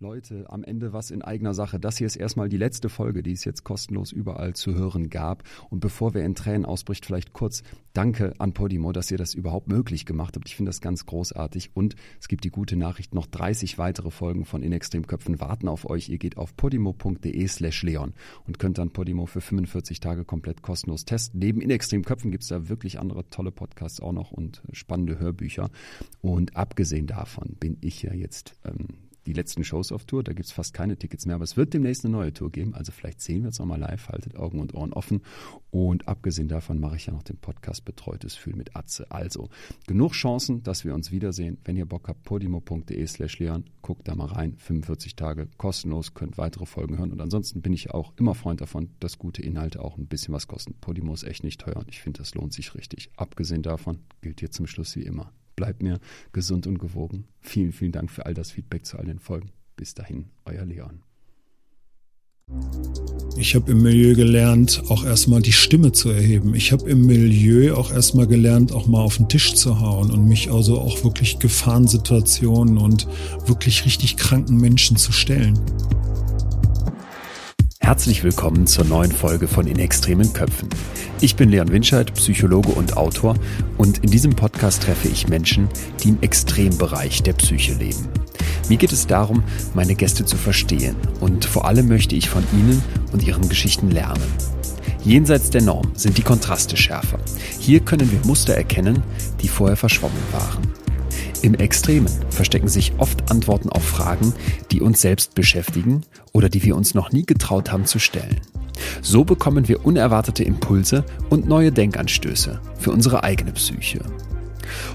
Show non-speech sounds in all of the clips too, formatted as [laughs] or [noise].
Leute, am Ende was in eigener Sache. Das hier ist erstmal die letzte Folge, die es jetzt kostenlos überall zu hören gab. Und bevor wir in Tränen ausbricht, vielleicht kurz Danke an Podimo, dass ihr das überhaupt möglich gemacht habt. Ich finde das ganz großartig. Und es gibt die gute Nachricht, noch 30 weitere Folgen von In Extremköpfen warten auf euch. Ihr geht auf podimo.de slash Leon und könnt dann Podimo für 45 Tage komplett kostenlos testen. Neben In Extremköpfen gibt es da wirklich andere tolle Podcasts auch noch und spannende Hörbücher. Und abgesehen davon bin ich ja jetzt ähm, die letzten Shows auf Tour. Da gibt's fast keine Tickets mehr, aber es wird demnächst eine neue Tour geben. Also vielleicht sehen wir uns nochmal live. Haltet Augen und Ohren offen. Und abgesehen davon mache ich ja noch den Podcast Betreutes Fühlen mit Atze. Also genug Chancen, dass wir uns wiedersehen. Wenn ihr Bock habt, podimo.de slash Leon, guckt da mal rein. 45 Tage kostenlos, könnt weitere Folgen hören. Und ansonsten bin ich auch immer Freund davon, dass gute Inhalte auch ein bisschen was kosten. Podimo ist echt nicht teuer und ich finde, das lohnt sich richtig. Abgesehen davon gilt hier zum Schluss wie immer bleibt mir gesund und gewogen. Vielen, vielen Dank für all das Feedback zu all den Folgen. Bis dahin, euer Leon. Ich habe im Milieu gelernt, auch erstmal die Stimme zu erheben. Ich habe im Milieu auch erstmal gelernt, auch mal auf den Tisch zu hauen und mich also auch wirklich Gefahrensituationen und wirklich richtig kranken Menschen zu stellen. Herzlich willkommen zur neuen Folge von In extremen Köpfen. Ich bin Leon Winscheid, Psychologe und Autor und in diesem Podcast treffe ich Menschen, die im Extrembereich der Psyche leben. Mir geht es darum, meine Gäste zu verstehen und vor allem möchte ich von ihnen und ihren Geschichten lernen. Jenseits der Norm sind die Kontraste schärfer. Hier können wir Muster erkennen, die vorher verschwommen waren. Im Extremen verstecken sich oft Antworten auf Fragen, die uns selbst beschäftigen oder die wir uns noch nie getraut haben zu stellen. So bekommen wir unerwartete Impulse und neue Denkanstöße für unsere eigene Psyche.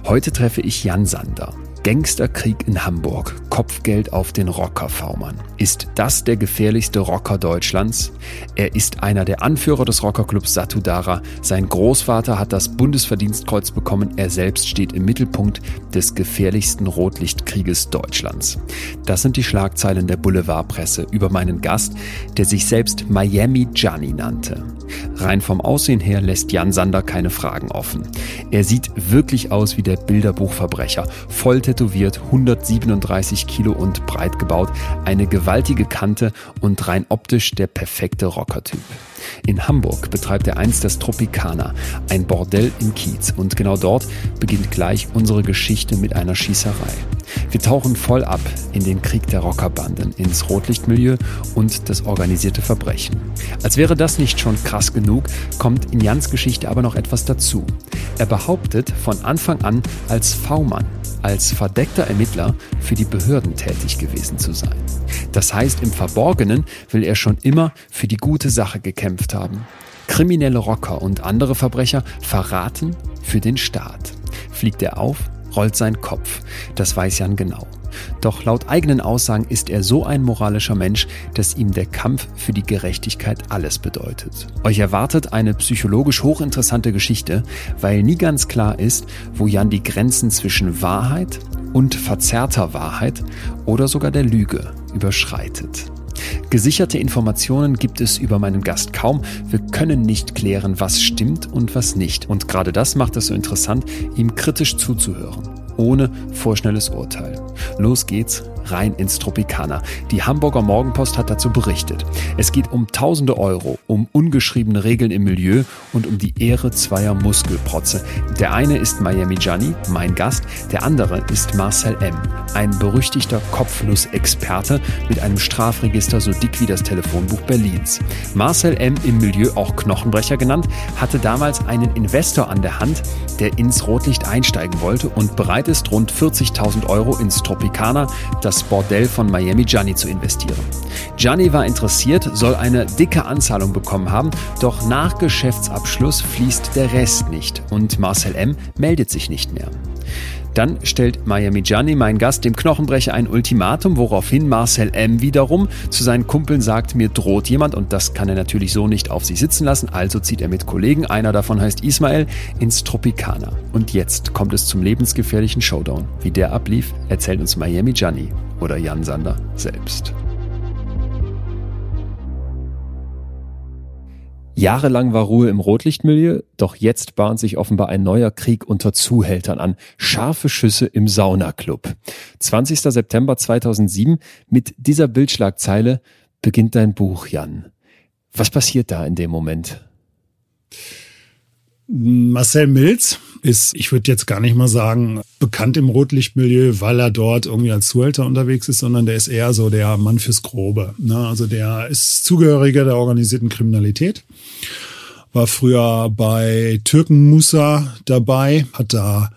Heute treffe ich Jan Sander. Gangsterkrieg in Hamburg, Kopfgeld auf den Rocker-V-Mann. Ist das der gefährlichste Rocker Deutschlands? Er ist einer der Anführer des Rockerclubs Satudara. Sein Großvater hat das Bundesverdienstkreuz bekommen. Er selbst steht im Mittelpunkt des gefährlichsten Rotlichtkrieges Deutschlands. Das sind die Schlagzeilen der Boulevardpresse über meinen Gast, der sich selbst Miami Gianni nannte. Rein vom Aussehen her lässt Jan Sander keine Fragen offen. Er sieht wirklich aus wie der Bilderbuchverbrecher, voll tätowiert, 137 Kilo und breit gebaut, eine gewaltige Kante und rein optisch der perfekte Rockertyp. In Hamburg betreibt er einst das Tropicana, ein Bordell im Kiez. Und genau dort beginnt gleich unsere Geschichte mit einer Schießerei. Wir tauchen voll ab in den Krieg der Rockerbanden, ins Rotlichtmilieu und das organisierte Verbrechen. Als wäre das nicht schon krass genug, kommt in Jans Geschichte aber noch etwas dazu. Er behauptet von Anfang an als V-Mann, als verdeckter Ermittler für die Behörden tätig gewesen zu sein. Das heißt, im Verborgenen will er schon immer für die gute Sache gekämpft haben. Kriminelle Rocker und andere Verbrecher verraten für den Staat. Fliegt er auf, rollt sein Kopf. Das weiß Jan genau. Doch laut eigenen Aussagen ist er so ein moralischer Mensch, dass ihm der Kampf für die Gerechtigkeit alles bedeutet. Euch erwartet eine psychologisch hochinteressante Geschichte, weil nie ganz klar ist, wo Jan die Grenzen zwischen Wahrheit und verzerrter Wahrheit oder sogar der Lüge überschreitet. Gesicherte Informationen gibt es über meinen Gast kaum. Wir können nicht klären, was stimmt und was nicht. Und gerade das macht es so interessant, ihm kritisch zuzuhören, ohne vorschnelles Urteil. Los geht's rein ins Tropikaner. Die Hamburger Morgenpost hat dazu berichtet. Es geht um tausende Euro, um ungeschriebene Regeln im Milieu und um die Ehre zweier Muskelprotze. Der eine ist Miami Gianni, mein Gast, der andere ist Marcel M., ein berüchtigter Kopfnussexperte mit einem Strafregister so dick wie das Telefonbuch Berlins. Marcel M., im Milieu auch Knochenbrecher genannt, hatte damals einen Investor an der Hand, der ins Rotlicht einsteigen wollte und bereit ist, rund 40.000 Euro ins Tropicana, das Bordell von Miami Gianni zu investieren. Gianni war interessiert, soll eine dicke Anzahlung bekommen haben, doch nach Geschäftsabschluss fließt der Rest nicht und Marcel M. meldet sich nicht mehr. Dann stellt Miami Gianni, mein Gast, dem Knochenbrecher ein Ultimatum, woraufhin Marcel M. wiederum zu seinen Kumpeln sagt, mir droht jemand und das kann er natürlich so nicht auf sich sitzen lassen, also zieht er mit Kollegen, einer davon heißt Ismael, ins Tropicana. Und jetzt kommt es zum lebensgefährlichen Showdown. Wie der ablief, erzählt uns Miami Gianni oder Jan Sander selbst. Jahrelang war Ruhe im Rotlichtmilieu, doch jetzt bahnt sich offenbar ein neuer Krieg unter Zuhältern an. Scharfe Schüsse im Saunaclub. 20. September 2007. Mit dieser Bildschlagzeile beginnt dein Buch, Jan. Was passiert da in dem Moment? Marcel Milz ist, ich würde jetzt gar nicht mal sagen, bekannt im Rotlichtmilieu, weil er dort irgendwie als Zuhälter unterwegs ist, sondern der ist eher so der Mann fürs Grobe. Ne? Also der ist Zugehöriger der organisierten Kriminalität. War früher bei Türken Musa dabei, hat da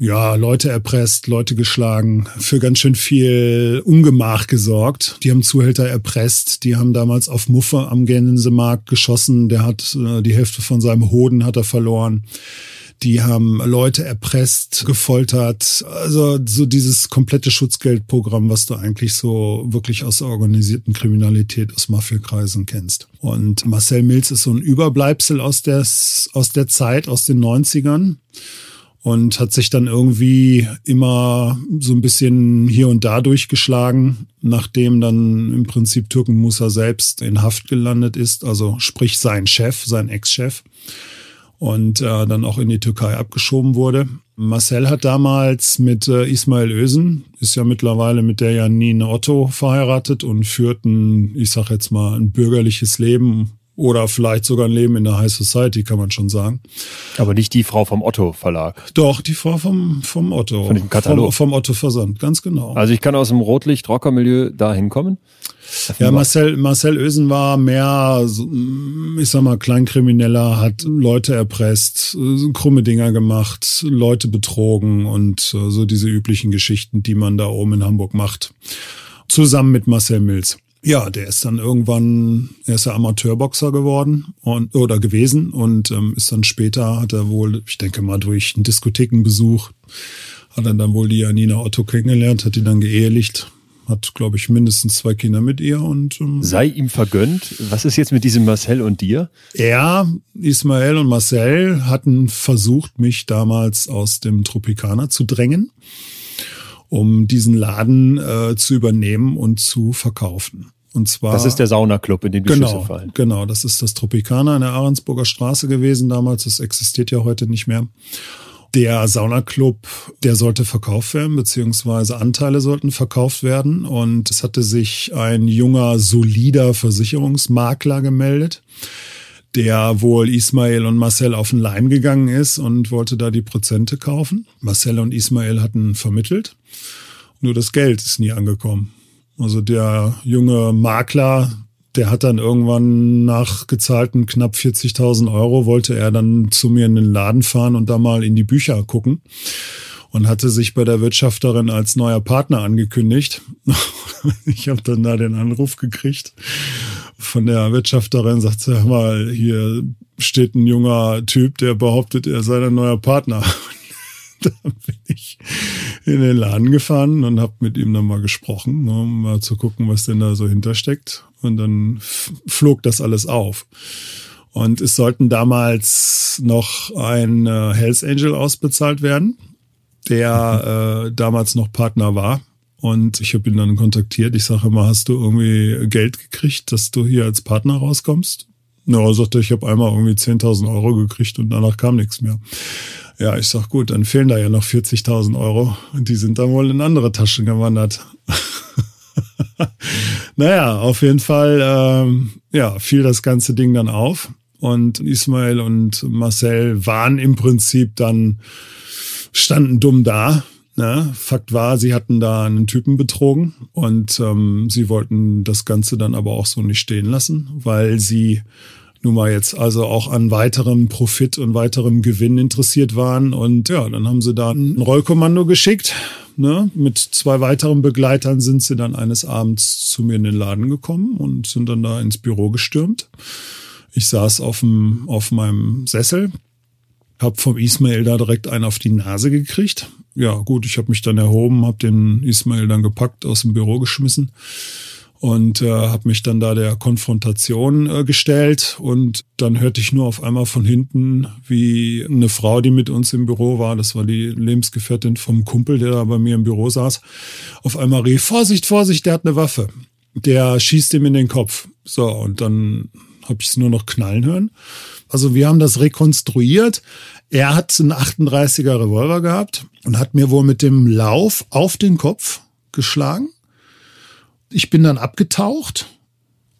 ja, Leute erpresst, Leute geschlagen, für ganz schön viel Ungemach gesorgt. Die haben Zuhälter erpresst, die haben damals auf Muffe am Gänsemarkt geschossen, der hat äh, die Hälfte von seinem Hoden hat er verloren. Die haben Leute erpresst, gefoltert. Also so dieses komplette Schutzgeldprogramm, was du eigentlich so wirklich aus organisierten Kriminalität, aus Mafiakreisen kennst. Und Marcel Mills ist so ein Überbleibsel aus der, aus der Zeit, aus den 90ern und hat sich dann irgendwie immer so ein bisschen hier und da durchgeschlagen, nachdem dann im Prinzip Türken Musa selbst in Haft gelandet ist, also sprich sein Chef, sein Ex-Chef und äh, dann auch in die Türkei abgeschoben wurde. Marcel hat damals mit äh, Ismail Ösen, ist ja mittlerweile mit der Janine Otto verheiratet und führt ein, ich sag jetzt mal, ein bürgerliches Leben oder vielleicht sogar ein Leben in der High Society, kann man schon sagen. Aber nicht die Frau vom Otto Verlag. Doch, die Frau vom, vom Otto. Von dem Katalog. Vom, vom Otto Versand, ganz genau. Also ich kann aus dem Rotlicht-Rocker-Milieu da hinkommen? Ja, Marcel, Marcel Ösen war mehr, ich sag mal, Kleinkrimineller, hat Leute erpresst, krumme Dinger gemacht, Leute betrogen und äh, so diese üblichen Geschichten, die man da oben in Hamburg macht. Zusammen mit Marcel Mills. Ja, der ist dann irgendwann, er ist ja Amateurboxer geworden und oder gewesen und ähm, ist dann später, hat er wohl, ich denke mal, durch einen Diskothekenbesuch, hat er dann wohl die Janina Otto kennengelernt, hat die dann geehelicht, hat, glaube ich, mindestens zwei Kinder mit ihr und ähm, sei ihm vergönnt. Was ist jetzt mit diesem Marcel und dir? Er, Ismael und Marcel hatten versucht, mich damals aus dem Tropikaner zu drängen um diesen Laden äh, zu übernehmen und zu verkaufen. Und zwar. Das ist der Saunaclub, in dem die genau, Schüsse fallen. Genau, das ist das Tropicana in der Ahrensburger Straße gewesen damals. Das existiert ja heute nicht mehr. Der Saunaclub, der sollte verkauft werden, beziehungsweise Anteile sollten verkauft werden. Und es hatte sich ein junger, solider Versicherungsmakler gemeldet, der wohl Ismail und Marcel auf den Leim gegangen ist und wollte da die Prozente kaufen. Marcel und Ismail hatten vermittelt. Nur das Geld ist nie angekommen. Also der junge Makler, der hat dann irgendwann nach gezahlten knapp 40.000 Euro, wollte er dann zu mir in den Laden fahren und da mal in die Bücher gucken und hatte sich bei der Wirtschafterin als neuer Partner angekündigt. [laughs] Ich habe dann da den Anruf gekriegt von der Wirtschafterin, sagt sie, mal, hier steht ein junger Typ, der behauptet, er sei ein neuer Partner. [laughs] da bin ich in den Laden gefahren und habe mit ihm dann mal gesprochen, ne, um mal zu gucken, was denn da so hintersteckt. Und dann flog das alles auf. Und es sollten damals noch ein äh, Hells Angel ausbezahlt werden, der [laughs] äh, damals noch Partner war. Und ich habe ihn dann kontaktiert. Ich sage immer, hast du irgendwie Geld gekriegt, dass du hier als Partner rauskommst? Ja, sagte, ich habe einmal irgendwie 10.000 Euro gekriegt und danach kam nichts mehr. Ja, ich sag gut, dann fehlen da ja noch 40.000 Euro und die sind dann wohl in andere Taschen gewandert. [laughs] naja, auf jeden Fall, ähm, ja, fiel das ganze Ding dann auf und Ismail und Marcel waren im Prinzip dann, standen dumm da. Ne? Fakt war, sie hatten da einen Typen betrogen und ähm, sie wollten das Ganze dann aber auch so nicht stehen lassen, weil sie nun mal jetzt also auch an weiterem Profit und weiterem Gewinn interessiert waren. Und ja, dann haben sie da ein Rollkommando geschickt. Ne? Mit zwei weiteren Begleitern sind sie dann eines Abends zu mir in den Laden gekommen und sind dann da ins Büro gestürmt. Ich saß auf, dem, auf meinem Sessel, hab vom Ismail da direkt einen auf die Nase gekriegt. Ja gut, ich habe mich dann erhoben, hab den Ismail dann gepackt, aus dem Büro geschmissen und äh, habe mich dann da der Konfrontation äh, gestellt und dann hörte ich nur auf einmal von hinten, wie eine Frau, die mit uns im Büro war, das war die Lebensgefährtin vom Kumpel, der da bei mir im Büro saß, auf einmal rief, Vorsicht, Vorsicht, der hat eine Waffe. Der schießt ihm in den Kopf. So, und dann habe ich es nur noch knallen hören. Also wir haben das rekonstruiert. Er hat einen 38er Revolver gehabt und hat mir wohl mit dem Lauf auf den Kopf geschlagen. Ich bin dann abgetaucht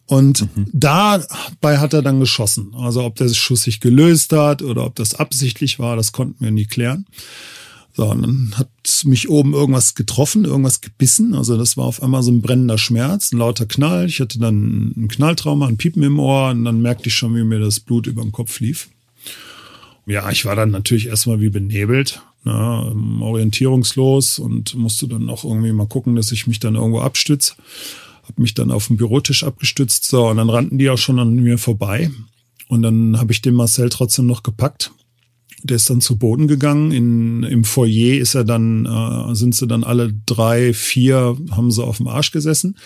und mhm. dabei hat er dann geschossen. Also ob der Schuss sich gelöst hat oder ob das absichtlich war, das konnten wir nie klären. So, und dann hat mich oben irgendwas getroffen, irgendwas gebissen. Also das war auf einmal so ein brennender Schmerz, ein lauter Knall. Ich hatte dann ein Knalltrauma, ein Piepen im Ohr und dann merkte ich schon, wie mir das Blut über den Kopf lief. Ja, ich war dann natürlich erstmal wie benebelt, ne, orientierungslos und musste dann auch irgendwie mal gucken, dass ich mich dann irgendwo abstütze. Hab mich dann auf den Bürotisch abgestützt. So, und dann rannten die auch schon an mir vorbei. Und dann habe ich den Marcel trotzdem noch gepackt der ist dann zu Boden gegangen. In, Im Foyer ist er dann, äh, sind sie dann alle drei, vier, haben sie auf dem Arsch gesessen.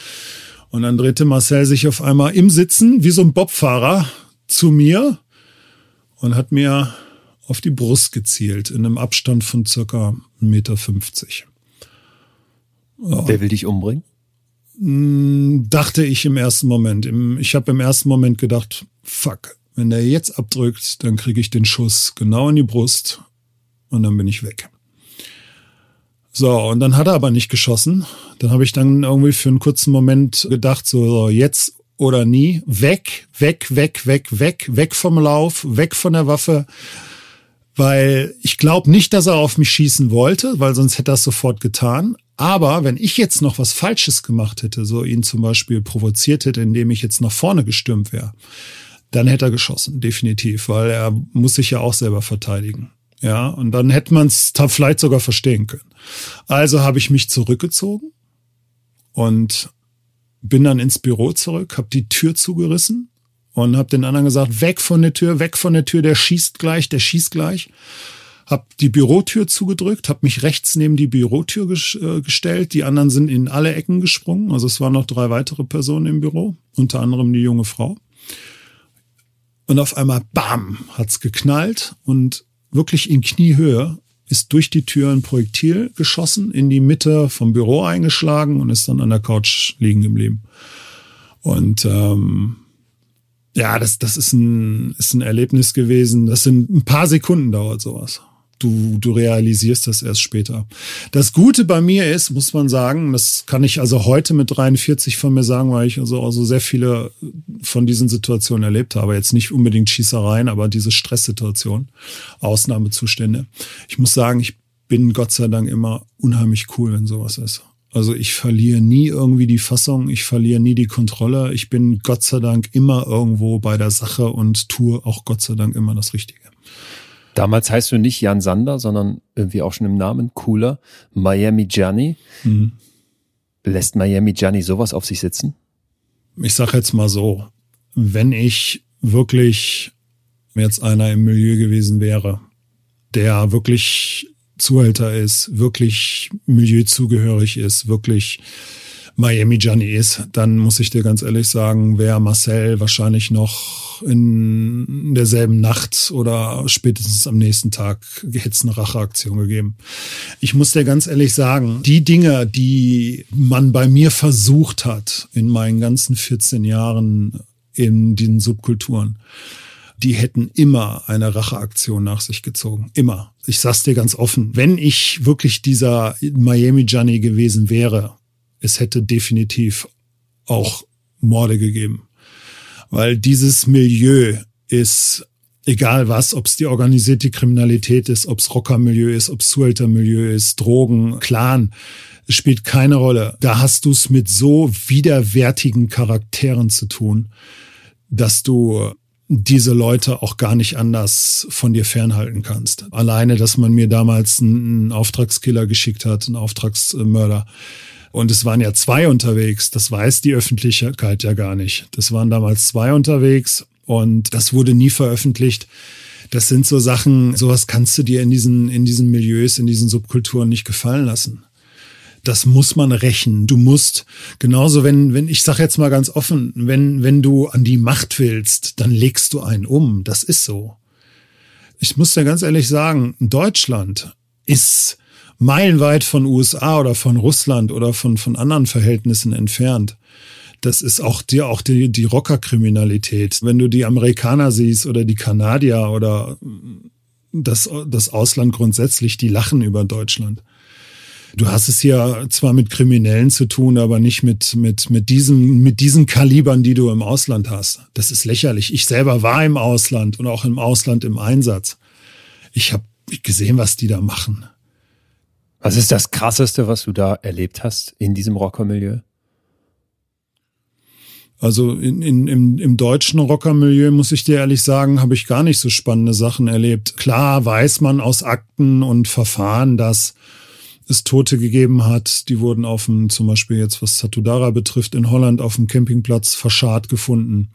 Und dann drehte Marcel sich auf einmal im Sitzen, wie so ein Bobfahrer, zu mir und hat mir auf die Brust gezielt, in einem Abstand von circa 1,50 Meter. Ja. Wer will dich umbringen? Hm, dachte ich im ersten Moment. Ich habe im ersten Moment gedacht, fuck, wenn der jetzt abdrückt, dann kriege ich den Schuss genau in die Brust und dann bin ich weg. So, und dann hat er aber nicht geschossen. Dann habe ich dann irgendwie für einen kurzen Moment gedacht, so, so jetzt oder nie, weg, weg, weg, weg, weg, weg vom Lauf, weg von der Waffe, weil ich glaube nicht, dass er auf mich schießen wollte, weil sonst hätte er es sofort getan. Aber wenn ich jetzt noch was Falsches gemacht hätte, so ihn zum Beispiel provoziert hätte, indem ich jetzt nach vorne gestürmt wäre, dann hätte er geschossen, definitiv, weil er muss sich ja auch selber verteidigen. Ja, und dann hätte man es vielleicht sogar verstehen können. Also habe ich mich zurückgezogen und bin dann ins Büro zurück, habe die Tür zugerissen und habe den anderen gesagt, weg von der Tür, weg von der Tür, der schießt gleich, der schießt gleich. Hab die Bürotür zugedrückt, habe mich rechts neben die Bürotür äh, gestellt. Die anderen sind in alle Ecken gesprungen. Also es waren noch drei weitere Personen im Büro, unter anderem die junge Frau. Und auf einmal, bam, hat's geknallt und wirklich in Kniehöhe ist durch die Tür ein Projektil geschossen, in die Mitte vom Büro eingeschlagen und ist dann an der Couch liegen geblieben. Und ähm, ja, das, das ist, ein, ist ein Erlebnis gewesen. Das sind ein paar Sekunden dauert sowas du, du realisierst das erst später. Das Gute bei mir ist, muss man sagen, das kann ich also heute mit 43 von mir sagen, weil ich also, also sehr viele von diesen Situationen erlebt habe. Jetzt nicht unbedingt Schießereien, aber diese Stresssituation, Ausnahmezustände. Ich muss sagen, ich bin Gott sei Dank immer unheimlich cool, wenn sowas ist. Also ich verliere nie irgendwie die Fassung, ich verliere nie die Kontrolle. Ich bin Gott sei Dank immer irgendwo bei der Sache und tue auch Gott sei Dank immer das Richtige. Damals heißt du nicht Jan Sander, sondern irgendwie auch schon im Namen cooler. Miami Gianni. Mhm. Lässt Miami Gianni sowas auf sich sitzen? Ich sag jetzt mal so, wenn ich wirklich jetzt einer im Milieu gewesen wäre, der wirklich Zuhälter ist, wirklich milieuzugehörig ist, wirklich Miami Gianni ist, dann muss ich dir ganz ehrlich sagen, wäre Marcel wahrscheinlich noch in derselben Nacht oder spätestens am nächsten Tag hätte es eine Racheaktion gegeben. Ich muss dir ganz ehrlich sagen, die Dinge, die man bei mir versucht hat in meinen ganzen 14 Jahren in den Subkulturen, die hätten immer eine Racheaktion nach sich gezogen. Immer. Ich sag's dir ganz offen. Wenn ich wirklich dieser Miami Gianni gewesen wäre, es hätte definitiv auch Morde gegeben. Weil dieses Milieu ist, egal was, ob es die organisierte Kriminalität ist, ob es Rockermilieu ist, ob es Zuhältermilieu ist, Drogen, Clan, spielt keine Rolle. Da hast du es mit so widerwärtigen Charakteren zu tun, dass du diese Leute auch gar nicht anders von dir fernhalten kannst. Alleine, dass man mir damals einen Auftragskiller geschickt hat, einen Auftragsmörder, und es waren ja zwei unterwegs. Das weiß die Öffentlichkeit ja gar nicht. Das waren damals zwei unterwegs und das wurde nie veröffentlicht. Das sind so Sachen, sowas kannst du dir in diesen, in diesen Milieus, in diesen Subkulturen nicht gefallen lassen. Das muss man rächen. Du musst, genauso wenn, wenn, ich sag jetzt mal ganz offen, wenn, wenn du an die Macht willst, dann legst du einen um. Das ist so. Ich muss dir ganz ehrlich sagen, Deutschland ist meilenweit von USA oder von Russland oder von, von anderen Verhältnissen entfernt. Das ist auch die, auch die, die Rockerkriminalität. Wenn du die Amerikaner siehst oder die Kanadier oder das, das Ausland grundsätzlich, die lachen über Deutschland. Du hast es hier zwar mit Kriminellen zu tun, aber nicht mit, mit, mit diesen, mit diesen Kalibern, die du im Ausland hast. Das ist lächerlich. Ich selber war im Ausland und auch im Ausland im Einsatz. Ich habe gesehen, was die da machen. Was ist das Krasseste, was du da erlebt hast in diesem Rockermilieu? Also in, in, im, im deutschen Rockermilieu, muss ich dir ehrlich sagen, habe ich gar nicht so spannende Sachen erlebt. Klar weiß man aus Akten und Verfahren, dass es Tote gegeben hat. Die wurden auf dem, zum Beispiel jetzt was Satudara betrifft, in Holland auf dem Campingplatz verscharrt gefunden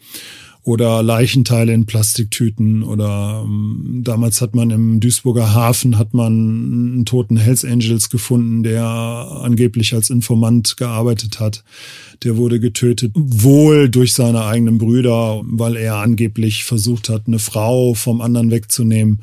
oder Leichenteile in Plastiktüten oder ähm, damals hat man im Duisburger Hafen hat man einen toten Hells Angels gefunden, der angeblich als Informant gearbeitet hat. Der wurde getötet, wohl durch seine eigenen Brüder, weil er angeblich versucht hat, eine Frau vom anderen wegzunehmen.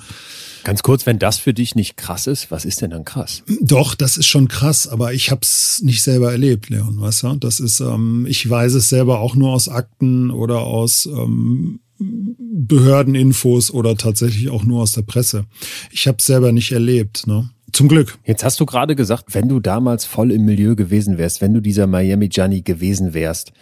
Ganz kurz, wenn das für dich nicht krass ist, was ist denn dann krass? Doch, das ist schon krass, aber ich habe es nicht selber erlebt, Leon, weißt du? Das ist, ähm, ich weiß es selber auch nur aus Akten oder aus ähm, Behördeninfos oder tatsächlich auch nur aus der Presse. Ich habe es selber nicht erlebt, ne? Zum Glück. Jetzt hast du gerade gesagt, wenn du damals voll im Milieu gewesen wärst, wenn du dieser Miami Gianni gewesen wärst.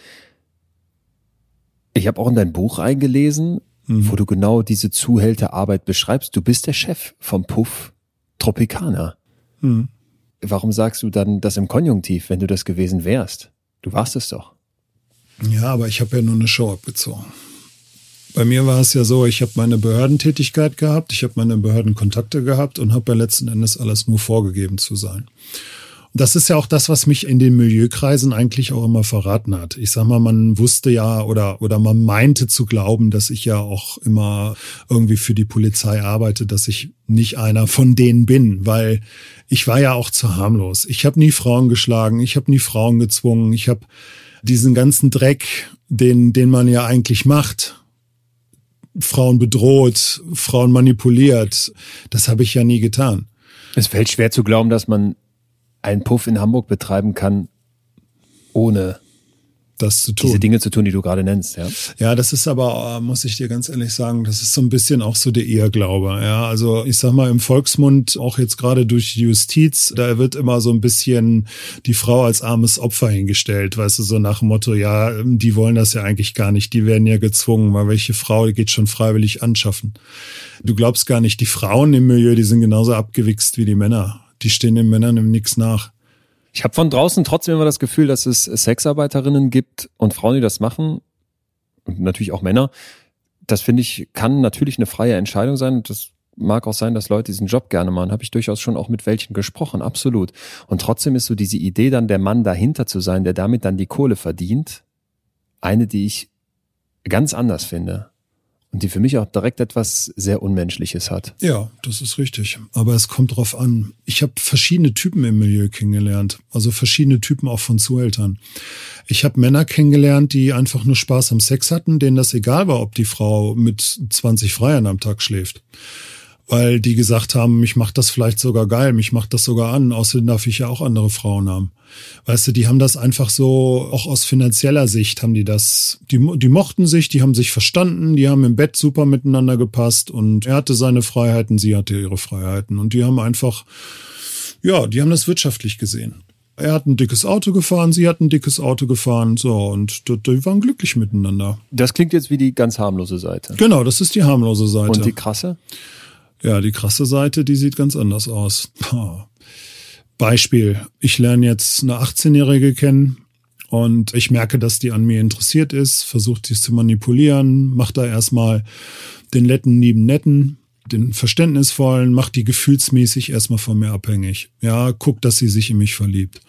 Ich habe auch in dein Buch eingelesen, mhm. wo du genau diese Zuhälterarbeit beschreibst. Du bist der Chef vom Puff Tropicana. Mhm. Warum sagst du dann das im Konjunktiv, wenn du das gewesen wärst? Du warst es doch. Ja, aber ich habe ja nur eine Show abgezogen. Bei mir war es ja so, ich habe meine Behördentätigkeit gehabt, ich habe meine Behördenkontakte gehabt und habe ja letzten Endes alles nur vorgegeben zu sein das ist ja auch das, was mich in den Milieukreisen eigentlich auch immer verraten hat. Ich sag mal, man wusste ja oder, oder man meinte zu glauben, dass ich ja auch immer irgendwie für die Polizei arbeite, dass ich nicht einer von denen bin, weil ich war ja auch zu harmlos. Ich habe nie Frauen geschlagen, ich habe nie Frauen gezwungen, ich habe diesen ganzen Dreck, den, den man ja eigentlich macht, Frauen bedroht, Frauen manipuliert, das habe ich ja nie getan. Es fällt schwer zu glauben, dass man einen Puff in Hamburg betreiben kann, ohne das zu tun. Diese Dinge zu tun, die du gerade nennst, ja. Ja, das ist aber, muss ich dir ganz ehrlich sagen, das ist so ein bisschen auch so der Irrglaube. Ja, also ich sag mal im Volksmund, auch jetzt gerade durch die Justiz, da wird immer so ein bisschen die Frau als armes Opfer hingestellt, weißt du, so nach dem Motto, ja, die wollen das ja eigentlich gar nicht, die werden ja gezwungen, weil welche Frau geht schon freiwillig anschaffen. Du glaubst gar nicht, die Frauen im Milieu, die sind genauso abgewichst wie die Männer die stehen den Männern im Nix nach. Ich habe von draußen trotzdem immer das Gefühl, dass es Sexarbeiterinnen gibt und Frauen, die das machen und natürlich auch Männer. Das finde ich kann natürlich eine freie Entscheidung sein. Das mag auch sein, dass Leute diesen Job gerne machen. Habe ich durchaus schon auch mit welchen gesprochen, absolut. Und trotzdem ist so diese Idee dann der Mann dahinter zu sein, der damit dann die Kohle verdient, eine, die ich ganz anders finde und die für mich auch direkt etwas sehr Unmenschliches hat. Ja, das ist richtig. Aber es kommt drauf an. Ich habe verschiedene Typen im Milieu kennengelernt, also verschiedene Typen auch von Zuhältern. Ich habe Männer kennengelernt, die einfach nur Spaß am Sex hatten, denen das egal war, ob die Frau mit 20 Freiern am Tag schläft weil die gesagt haben, mich macht das vielleicht sogar geil, mich macht das sogar an, außerdem darf ich ja auch andere Frauen haben. Weißt du, die haben das einfach so, auch aus finanzieller Sicht haben die das, die, die mochten sich, die haben sich verstanden, die haben im Bett super miteinander gepasst und er hatte seine Freiheiten, sie hatte ihre Freiheiten und die haben einfach, ja, die haben das wirtschaftlich gesehen. Er hat ein dickes Auto gefahren, sie hat ein dickes Auto gefahren, so, und die waren glücklich miteinander. Das klingt jetzt wie die ganz harmlose Seite. Genau, das ist die harmlose Seite. Und die krasse? Ja, die krasse Seite, die sieht ganz anders aus. Beispiel, ich lerne jetzt eine 18-Jährige kennen und ich merke, dass die an mir interessiert ist, versucht sie zu manipulieren, macht da erstmal den letten, lieben Netten den verständnisvollen, macht die gefühlsmäßig erstmal von mir abhängig. Ja, guckt, dass sie sich in mich verliebt.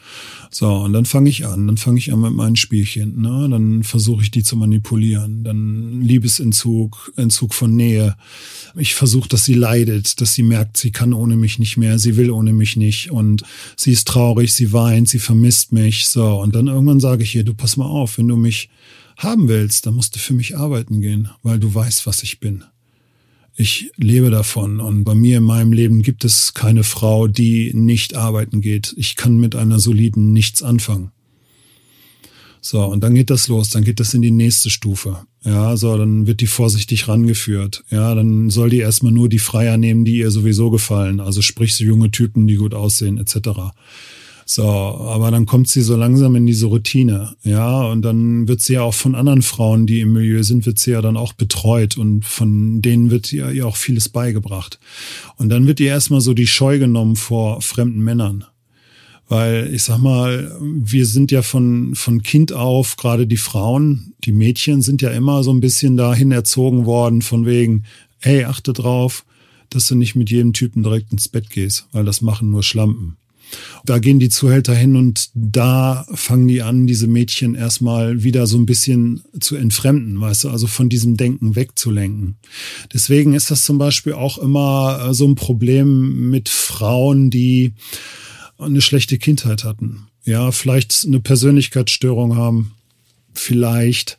So, und dann fange ich an. Dann fange ich an mit meinen Spielchen. Ne? Dann versuche ich die zu manipulieren. Dann Liebesentzug, Entzug von Nähe. Ich versuche, dass sie leidet, dass sie merkt, sie kann ohne mich nicht mehr, sie will ohne mich nicht. Und sie ist traurig, sie weint, sie vermisst mich. So, und dann irgendwann sage ich ihr, du pass mal auf, wenn du mich haben willst, dann musst du für mich arbeiten gehen, weil du weißt, was ich bin. Ich lebe davon und bei mir in meinem Leben gibt es keine Frau, die nicht arbeiten geht. Ich kann mit einer soliden nichts anfangen. So, und dann geht das los, dann geht das in die nächste Stufe. Ja, so, dann wird die vorsichtig rangeführt. Ja, dann soll die erstmal nur die Freier nehmen, die ihr sowieso gefallen. Also sprich so junge Typen, die gut aussehen, etc. So, aber dann kommt sie so langsam in diese Routine, ja, und dann wird sie ja auch von anderen Frauen, die im Milieu sind, wird sie ja dann auch betreut und von denen wird ihr, ihr auch vieles beigebracht. Und dann wird ihr erstmal so die Scheu genommen vor fremden Männern. Weil ich sag mal, wir sind ja von, von Kind auf, gerade die Frauen, die Mädchen sind ja immer so ein bisschen dahin erzogen worden, von wegen, hey, achte drauf, dass du nicht mit jedem Typen direkt ins Bett gehst, weil das machen nur Schlampen. Da gehen die Zuhälter hin und da fangen die an, diese Mädchen erstmal wieder so ein bisschen zu entfremden, weißt du, also von diesem Denken wegzulenken. Deswegen ist das zum Beispiel auch immer so ein Problem mit Frauen, die eine schlechte Kindheit hatten. Ja, vielleicht eine Persönlichkeitsstörung haben, vielleicht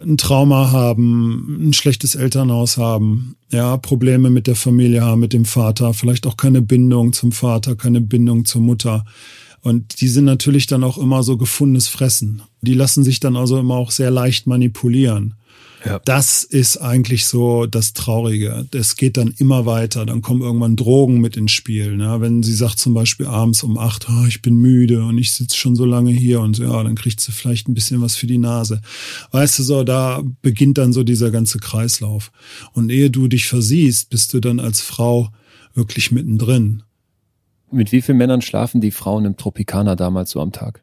ein Trauma haben, ein schlechtes Elternhaus haben, ja, Probleme mit der Familie haben, mit dem Vater, vielleicht auch keine Bindung zum Vater, keine Bindung zur Mutter. Und die sind natürlich dann auch immer so gefundenes Fressen. Die lassen sich dann also immer auch sehr leicht manipulieren. Ja. Das ist eigentlich so das Traurige. Es geht dann immer weiter. Dann kommen irgendwann Drogen mit ins Spiel. Ne? Wenn sie sagt zum Beispiel abends um acht, oh, ich bin müde und ich sitze schon so lange hier und ja, dann kriegt sie vielleicht ein bisschen was für die Nase. Weißt du so, da beginnt dann so dieser ganze Kreislauf. Und ehe du dich versiehst, bist du dann als Frau wirklich mittendrin. Mit wie vielen Männern schlafen die Frauen im Tropikaner damals so am Tag?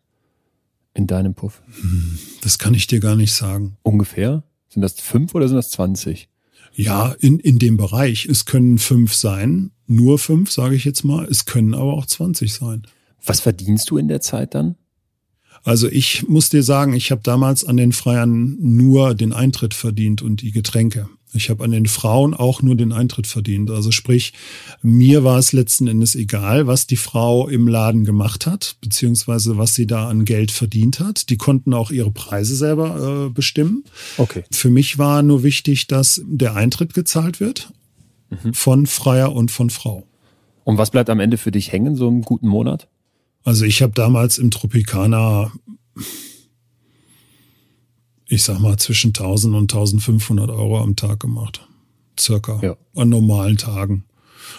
In deinem Puff? Hm, das kann ich dir gar nicht sagen. Ungefähr? Sind das fünf oder sind das zwanzig? Ja, in, in dem Bereich. Es können fünf sein, nur fünf, sage ich jetzt mal. Es können aber auch zwanzig sein. Was verdienst du in der Zeit dann? Also ich muss dir sagen, ich habe damals an den Freiern nur den Eintritt verdient und die Getränke. Ich habe an den Frauen auch nur den Eintritt verdient. Also sprich, mir war es letzten Endes egal, was die Frau im Laden gemacht hat, beziehungsweise was sie da an Geld verdient hat. Die konnten auch ihre Preise selber äh, bestimmen. Okay. Für mich war nur wichtig, dass der Eintritt gezahlt wird mhm. von Freier und von Frau. Und was bleibt am Ende für dich hängen, so einen guten Monat? Also ich habe damals im Tropicana ich sag mal, zwischen 1000 und 1500 Euro am Tag gemacht. Circa. Ja. An normalen Tagen.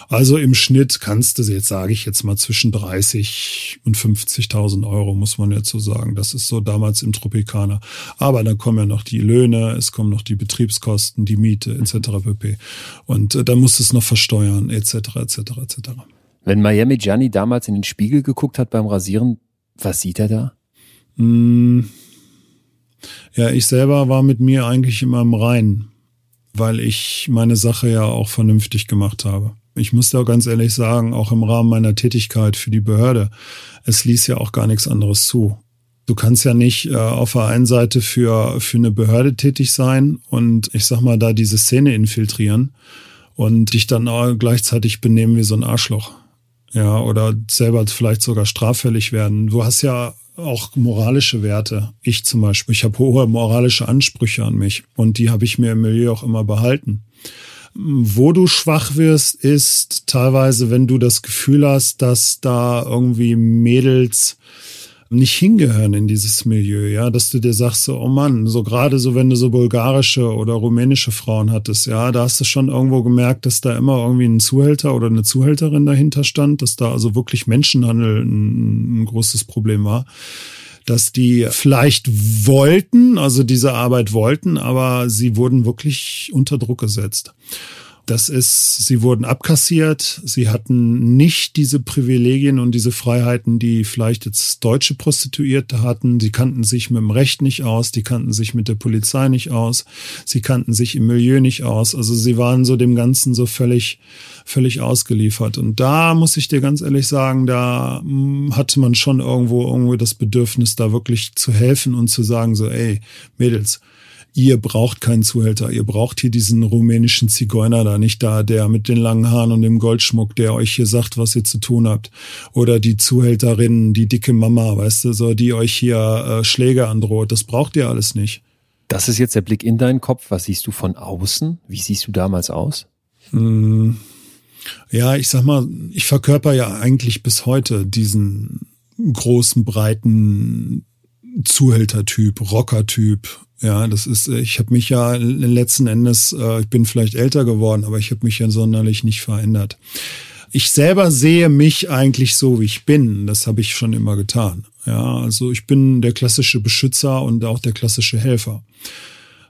Also im Schnitt kannst du, jetzt sage ich jetzt mal, zwischen 30 und 50.000 Euro, muss man jetzt so sagen. Das ist so damals im Tropikaner. Aber dann kommen ja noch die Löhne, es kommen noch die Betriebskosten, die Miete etc. pp. Und äh, dann musst du es noch versteuern etc. etc. etc. Wenn Miami Gianni damals in den Spiegel geguckt hat beim Rasieren, was sieht er da? Mmh ja, ich selber war mit mir eigentlich immer im Reinen, weil ich meine Sache ja auch vernünftig gemacht habe. Ich muss da ganz ehrlich sagen, auch im Rahmen meiner Tätigkeit für die Behörde, es ließ ja auch gar nichts anderes zu. Du kannst ja nicht äh, auf der einen Seite für, für eine Behörde tätig sein und ich sag mal da diese Szene infiltrieren und dich dann auch gleichzeitig benehmen wie so ein Arschloch. Ja, oder selber vielleicht sogar straffällig werden. Du hast ja auch moralische Werte. Ich zum Beispiel, ich habe hohe moralische Ansprüche an mich und die habe ich mir im Milieu auch immer behalten. Wo du schwach wirst, ist teilweise, wenn du das Gefühl hast, dass da irgendwie Mädels nicht hingehören in dieses Milieu, ja, dass du dir sagst so, oh Mann, so gerade so, wenn du so bulgarische oder rumänische Frauen hattest, ja, da hast du schon irgendwo gemerkt, dass da immer irgendwie ein Zuhälter oder eine Zuhälterin dahinter stand, dass da also wirklich Menschenhandel ein, ein großes Problem war dass die vielleicht wollten, also diese Arbeit wollten, aber sie wurden wirklich unter Druck gesetzt. Das ist, sie wurden abkassiert, sie hatten nicht diese Privilegien und diese Freiheiten, die vielleicht jetzt deutsche Prostituierte hatten. Sie kannten sich mit dem Recht nicht aus, die kannten sich mit der Polizei nicht aus, sie kannten sich im Milieu nicht aus. Also sie waren so dem Ganzen so völlig, völlig ausgeliefert. Und da muss ich dir ganz ehrlich sagen, da hm, hatte man schon irgendwo irgendwo das Bedürfnis, da wirklich zu helfen und zu sagen so, ey, Mädels, ihr braucht keinen Zuhälter, ihr braucht hier diesen rumänischen Zigeuner da, nicht da, der mit den langen Haaren und dem Goldschmuck, der euch hier sagt, was ihr zu tun habt. Oder die Zuhälterin, die dicke Mama, weißt du, so, die euch hier äh, Schläge androht. Das braucht ihr alles nicht. Das ist jetzt der Blick in deinen Kopf. Was siehst du von außen? Wie siehst du damals aus? Hm. Ja, ich sag mal, ich verkörper ja eigentlich bis heute diesen großen, breiten Zuhältertyp, Rockertyp. Ja, das ist, ich habe mich ja letzten Endes, äh, ich bin vielleicht älter geworden, aber ich habe mich ja sonderlich nicht verändert. Ich selber sehe mich eigentlich so, wie ich bin. Das habe ich schon immer getan. Ja, also ich bin der klassische Beschützer und auch der klassische Helfer.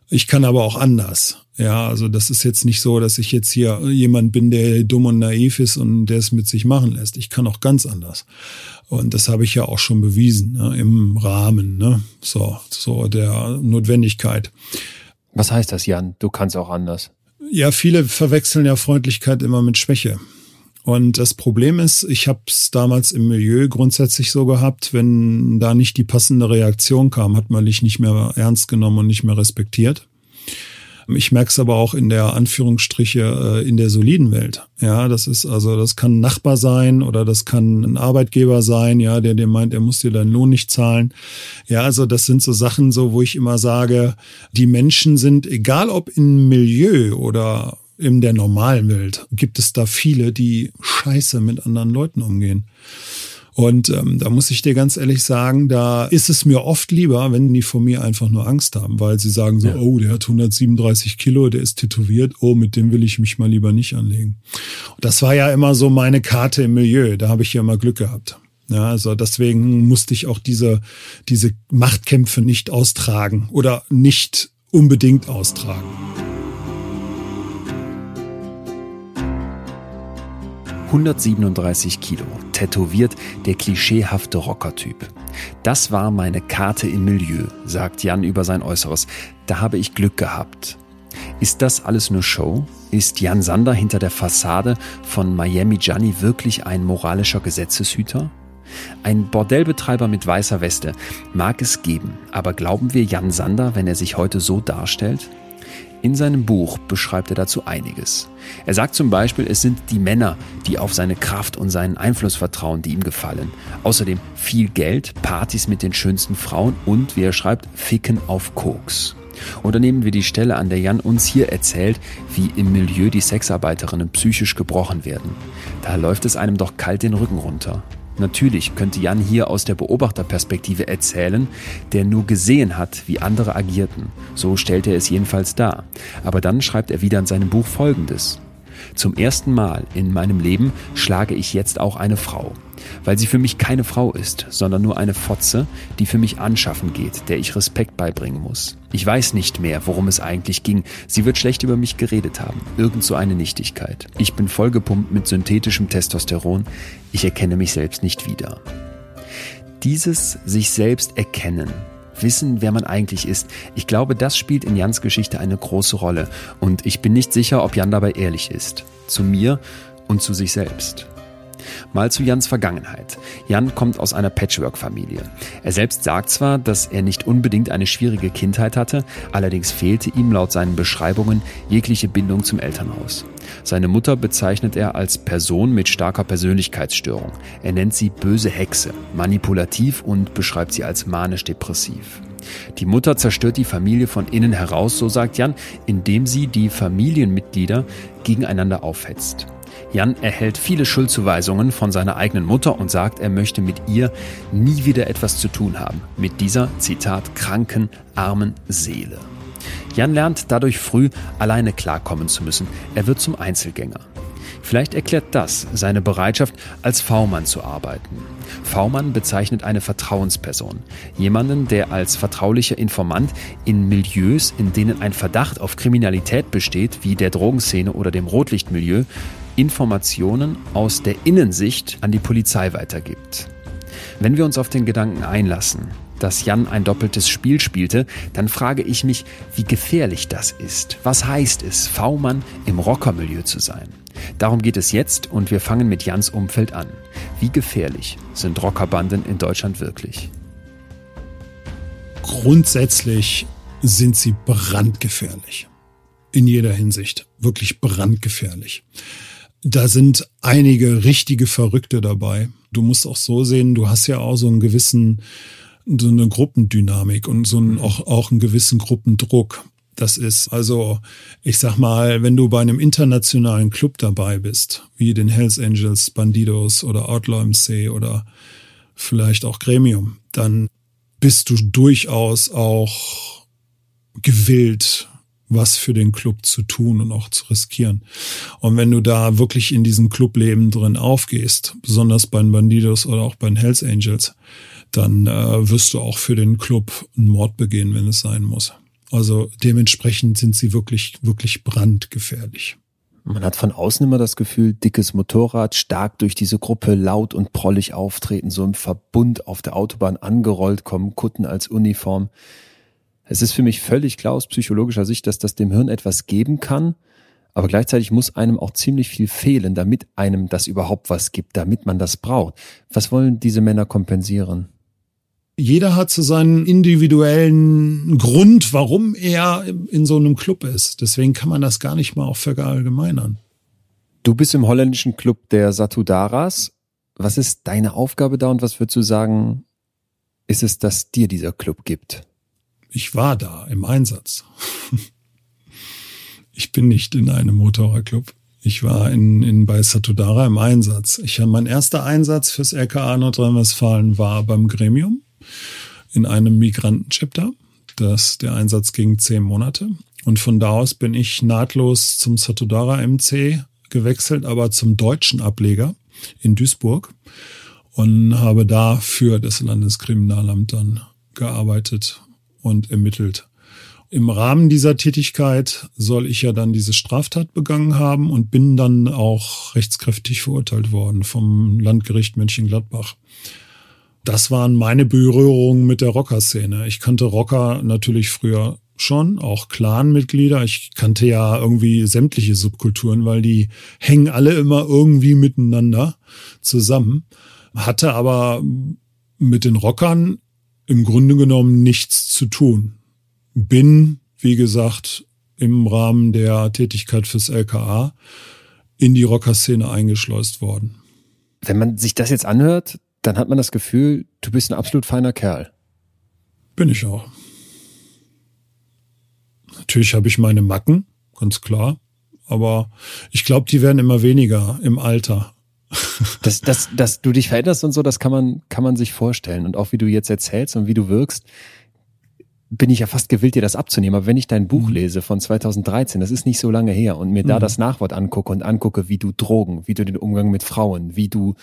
Ich kann aber auch anders. Ja, also das ist jetzt nicht so, dass ich jetzt hier jemand bin, der dumm und naiv ist und der es mit sich machen lässt. Ich kann auch ganz anders. Und das habe ich ja auch schon bewiesen ne, im Rahmen, ne? so, so der Notwendigkeit. Was heißt das, Jan? Du kannst auch anders. Ja, viele verwechseln ja Freundlichkeit immer mit Schwäche. Und das Problem ist, ich habe es damals im Milieu grundsätzlich so gehabt, wenn da nicht die passende Reaktion kam, hat man dich nicht mehr ernst genommen und nicht mehr respektiert. Ich merke es aber auch in der Anführungsstriche äh, in der soliden Welt. Ja, das ist also, das kann ein Nachbar sein oder das kann ein Arbeitgeber sein, ja, der dir meint, er muss dir deinen Lohn nicht zahlen. Ja, also das sind so Sachen, so wo ich immer sage, die Menschen sind, egal ob im Milieu oder in der normalen Welt gibt es da viele, die scheiße mit anderen Leuten umgehen. Und ähm, da muss ich dir ganz ehrlich sagen, da ist es mir oft lieber, wenn die vor mir einfach nur Angst haben, weil sie sagen so, ja. oh, der hat 137 Kilo, der ist tätowiert, oh, mit dem will ich mich mal lieber nicht anlegen. Und das war ja immer so meine Karte im Milieu, da habe ich ja immer Glück gehabt. Ja, also deswegen musste ich auch diese, diese Machtkämpfe nicht austragen oder nicht unbedingt austragen. 137 Kilo, tätowiert, der klischeehafte Rockertyp. Das war meine Karte im Milieu, sagt Jan über sein Äußeres. Da habe ich Glück gehabt. Ist das alles nur Show? Ist Jan Sander hinter der Fassade von Miami Gianni wirklich ein moralischer Gesetzeshüter? Ein Bordellbetreiber mit weißer Weste mag es geben, aber glauben wir Jan Sander, wenn er sich heute so darstellt? In seinem Buch beschreibt er dazu einiges. Er sagt zum Beispiel, es sind die Männer, die auf seine Kraft und seinen Einfluss vertrauen, die ihm gefallen. Außerdem viel Geld, Partys mit den schönsten Frauen und, wie er schreibt, Ficken auf Koks. Oder nehmen wir die Stelle, an der Jan uns hier erzählt, wie im Milieu die Sexarbeiterinnen psychisch gebrochen werden. Da läuft es einem doch kalt den Rücken runter. Natürlich könnte Jan hier aus der Beobachterperspektive erzählen, der nur gesehen hat, wie andere agierten. So stellt er es jedenfalls dar. Aber dann schreibt er wieder in seinem Buch Folgendes. Zum ersten Mal in meinem Leben schlage ich jetzt auch eine Frau weil sie für mich keine Frau ist, sondern nur eine Fotze, die für mich anschaffen geht, der ich Respekt beibringen muss. Ich weiß nicht mehr, worum es eigentlich ging. Sie wird schlecht über mich geredet haben. Irgend so eine Nichtigkeit. Ich bin vollgepumpt mit synthetischem Testosteron. Ich erkenne mich selbst nicht wieder. Dieses sich selbst erkennen, wissen, wer man eigentlich ist. Ich glaube, das spielt in Jans Geschichte eine große Rolle. Und ich bin nicht sicher, ob Jan dabei ehrlich ist. Zu mir und zu sich selbst. Mal zu Jans Vergangenheit. Jan kommt aus einer Patchwork-Familie. Er selbst sagt zwar, dass er nicht unbedingt eine schwierige Kindheit hatte, allerdings fehlte ihm laut seinen Beschreibungen jegliche Bindung zum Elternhaus. Seine Mutter bezeichnet er als Person mit starker Persönlichkeitsstörung. Er nennt sie böse Hexe, manipulativ und beschreibt sie als manisch-depressiv. Die Mutter zerstört die Familie von innen heraus, so sagt Jan, indem sie die Familienmitglieder gegeneinander aufhetzt. Jan erhält viele Schuldzuweisungen von seiner eigenen Mutter und sagt, er möchte mit ihr nie wieder etwas zu tun haben. Mit dieser, Zitat, kranken, armen Seele. Jan lernt dadurch früh, alleine klarkommen zu müssen. Er wird zum Einzelgänger. Vielleicht erklärt das seine Bereitschaft, als V-Mann zu arbeiten. V-Mann bezeichnet eine Vertrauensperson. Jemanden, der als vertraulicher Informant in Milieus, in denen ein Verdacht auf Kriminalität besteht, wie der Drogenszene oder dem Rotlichtmilieu, Informationen aus der Innensicht an die Polizei weitergibt. Wenn wir uns auf den Gedanken einlassen, dass Jan ein doppeltes Spiel spielte, dann frage ich mich, wie gefährlich das ist. Was heißt es, V-Mann im Rockermilieu zu sein? Darum geht es jetzt und wir fangen mit Jans Umfeld an. Wie gefährlich sind Rockerbanden in Deutschland wirklich? Grundsätzlich sind sie brandgefährlich. In jeder Hinsicht. Wirklich brandgefährlich. Da sind einige richtige Verrückte dabei. Du musst auch so sehen, du hast ja auch so einen gewissen, so eine Gruppendynamik und so einen, auch, auch einen gewissen Gruppendruck. Das ist also, ich sag mal, wenn du bei einem internationalen Club dabei bist, wie den Hells Angels, Bandidos oder Outlaw MC oder vielleicht auch Gremium, dann bist du durchaus auch gewillt, was für den Club zu tun und auch zu riskieren. Und wenn du da wirklich in diesem Clubleben drin aufgehst, besonders bei den Bandidos oder auch bei den Hells Angels, dann äh, wirst du auch für den Club einen Mord begehen, wenn es sein muss. Also dementsprechend sind sie wirklich, wirklich brandgefährlich. Man hat von außen immer das Gefühl, dickes Motorrad, stark durch diese Gruppe, laut und prollig auftreten, so im Verbund auf der Autobahn angerollt kommen, Kutten als Uniform. Es ist für mich völlig klar aus psychologischer Sicht, dass das dem Hirn etwas geben kann, aber gleichzeitig muss einem auch ziemlich viel fehlen, damit einem das überhaupt was gibt, damit man das braucht. Was wollen diese Männer kompensieren? jeder hat so seinen individuellen Grund, warum er in so einem Club ist. Deswegen kann man das gar nicht mal auch verallgemeinern. Du bist im holländischen Club der Satudaras. Was ist deine Aufgabe da und was würdest du sagen, ist es, dass dir dieser Club gibt? Ich war da im Einsatz. [laughs] ich bin nicht in einem Motorradclub. Ich war in, in bei Satudara im Einsatz. Ich mein erster Einsatz fürs LKA Nordrhein-Westfalen war beim Gremium in einem Migrantenchapter. Das, der Einsatz ging zehn Monate. Und von da aus bin ich nahtlos zum Satudara MC gewechselt, aber zum deutschen Ableger in Duisburg und habe da für das Landeskriminalamt dann gearbeitet und ermittelt. Im Rahmen dieser Tätigkeit soll ich ja dann diese Straftat begangen haben und bin dann auch rechtskräftig verurteilt worden vom Landgericht Mönchengladbach das waren meine Berührungen mit der Rocker-Szene. Ich kannte Rocker natürlich früher schon, auch Clan-Mitglieder. Ich kannte ja irgendwie sämtliche Subkulturen, weil die hängen alle immer irgendwie miteinander zusammen. Hatte aber mit den Rockern im Grunde genommen nichts zu tun. Bin, wie gesagt, im Rahmen der Tätigkeit fürs LKA in die Rocker-Szene eingeschleust worden. Wenn man sich das jetzt anhört, dann hat man das Gefühl, du bist ein absolut feiner Kerl. Bin ich auch. Natürlich habe ich meine Macken, ganz klar. Aber ich glaube, die werden immer weniger im Alter. [laughs] dass, dass, dass du dich veränderst und so, das kann man, kann man sich vorstellen. Und auch wie du jetzt erzählst und wie du wirkst, bin ich ja fast gewillt, dir das abzunehmen. Aber wenn ich dein Buch mhm. lese von 2013, das ist nicht so lange her, und mir da mhm. das Nachwort angucke und angucke, wie du Drogen, wie du den Umgang mit Frauen, wie du